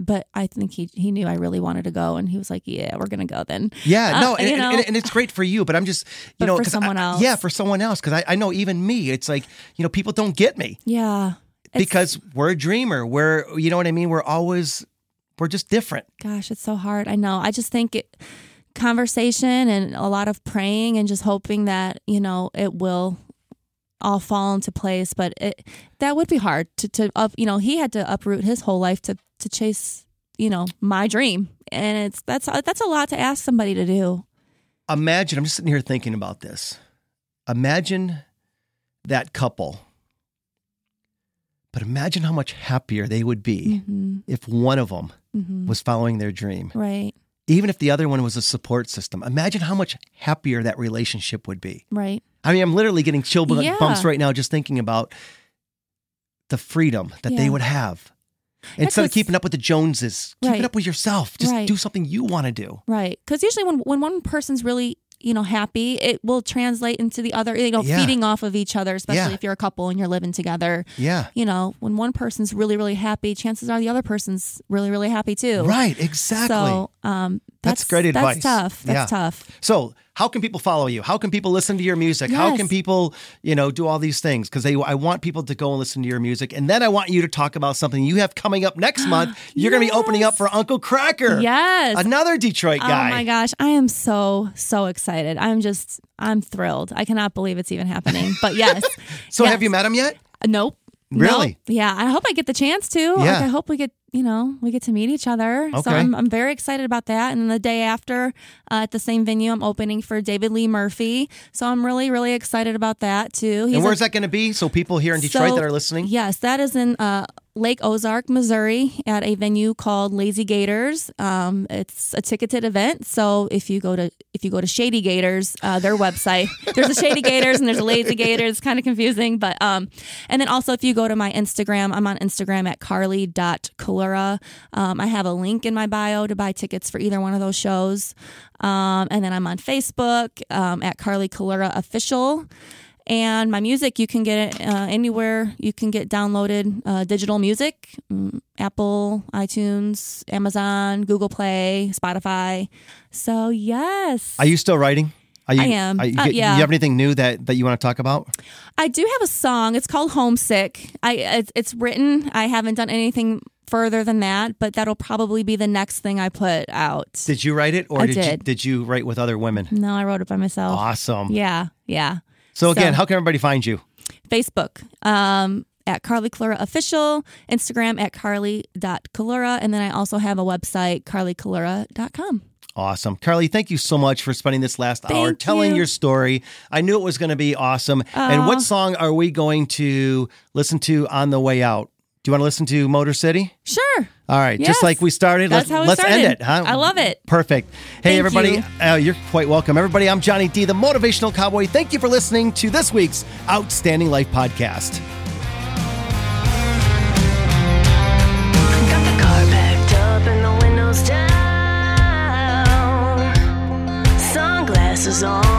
S4: but I think he he knew I really wanted to go and he was like, Yeah, we're gonna go then.
S3: yeah
S4: Uh,
S3: no and,
S4: you
S3: and-
S4: know.
S3: and, and it's great for you but i'm just you
S4: But
S3: know
S4: for
S3: 'cause I-
S4: someone else.
S3: yeah for someone else because I, I know even me it's like you know people don't get me
S4: Yeah.
S3: Because we're a dreamer we're you know what i mean we're always we're just different
S4: gosh, it's so hard. I know. I just think it conversation and a lot of praying and just hoping that, you know, it will all fall into place. But it that would be hard to, to up you know, he had to uproot his whole life to to chase, you know, my dream. And it's that's that's a lot to ask somebody to do.
S3: imagine i'm just sitting here thinking about this imagine that couple but imagine how much happier they would be
S4: hmm
S3: if one of them
S4: hmm
S3: was following their dream
S4: Right.
S3: Even if the other one was a support system imagine how much happier that relationship would be
S4: Right.
S3: i mean i'm literally getting chill
S4: Yeah.
S3: bumps right now just thinking about the freedom that they would have instead of keeping up with the joneses keep it up with yourself just
S4: Right.
S3: do something you want to do
S4: Right. Because usually when when one person's really you know happy, it will translate into the other. You know,
S3: Yeah.
S4: feeding off of each other, especially
S3: Yeah.
S4: if you're a couple and you're living together.
S3: yeah
S4: You know, when one person's really really happy, chances are the other person's really really happy too.
S3: right exactly
S4: So um,
S3: That's
S4: that's,
S3: great advice.
S4: That's tough. That's
S3: Yeah.
S4: tough.
S3: So, how can people follow you? How can people listen to your music? How can people, you know, do all these things? Because I want people to go and listen to your music, and then I want you to talk about something you have coming up next month. You're going to be opening up for Uncle Kracker,
S4: Yes.
S3: another Detroit oh guy.
S4: Oh my gosh, I am so so excited. I'm just I'm thrilled. I cannot believe it's even happening. But yes.
S3: So,
S4: Yes.
S3: have you met him yet?
S4: Nope.
S3: Really?
S4: Nope. Yeah. I hope I get the chance to. Like,
S3: Yeah.
S4: I hope we get, you know, we get to meet each other. So I'm, I'm very excited about that. And then the day after, uh, at the same venue, I'm opening for David Lee Murphy. So I'm really, really excited about that too. He's
S3: and
S4: a-
S3: where's that going to be? So people here in Detroit
S4: so,
S3: that are listening.
S4: Yes, that is in uh, Lake Ozark, Missouri, at a venue called Lazy Gators. Um, it's a ticketed event, so if you go to if you go to Shady Gators, uh, their website, there's a Shady Gators and there's a Lazy Gators. It's kind of confusing, but um, and then also if you go to my Instagram, I'm on Instagram at carly.kalura. Um, I have a link in my bio to buy tickets for either one of those shows. Um, and then I'm on Facebook um, at Carly Kalura Official. And my music, you can get it uh, anywhere you can get downloaded uh, digital music mm, Apple, iTunes, Amazon, Google Play, Spotify. So, yes.
S3: Are you still writing? You,
S4: I am.
S3: You,
S4: Uh,
S3: you have anything new that, that you want to talk about?
S4: I do have a song. It's called Homesick. I it's, it's written. I haven't done anything further than that, but that'll probably be the next thing I put out.
S3: Did you write it, or
S4: I
S3: did you
S4: did.
S3: did you write with other women?
S4: no, I wrote it by myself.
S3: Awesome.
S4: Yeah, yeah.
S3: So again,
S4: So-
S3: how can everybody find you?
S4: Facebook um, at Carly Kalura Official, Instagram at carly.kalura, and then I also have a website, carlykalura.com.
S3: Awesome. Carly, thank you so much for spending this last hour telling
S4: you.
S3: your story. I knew it was going to be awesome. and what song are we going to listen to on the way out? Do you want to listen to Motor City?
S4: Sure.
S3: All right, just like we started,
S4: That's
S3: let's
S4: how we
S3: let's end it, huh?
S4: I love it.
S3: Perfect. Hey
S4: Thank
S3: everybody,
S4: you.
S3: Uh, you're quite welcome. Everybody, I'm Johnny D, the motivational cowboy. Thank you for listening to this week's Outstanding Life podcast.
S2: Sunglasses on,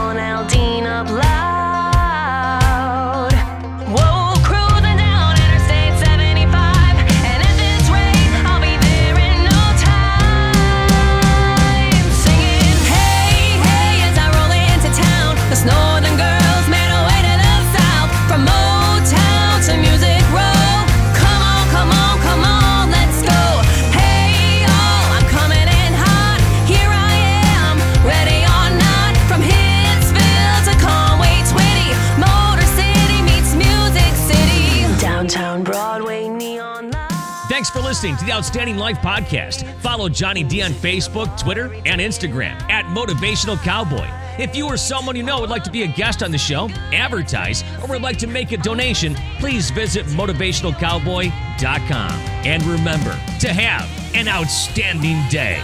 S1: listening to the Outstanding Life Podcast. Follow Johnny D on Facebook, Twitter, and Instagram at Motivational Cowboy. If you or someone you know would like to be a guest on the show, advertise, or would like to make a donation, please visit motivationalcowboy.com. And remember to have an outstanding day.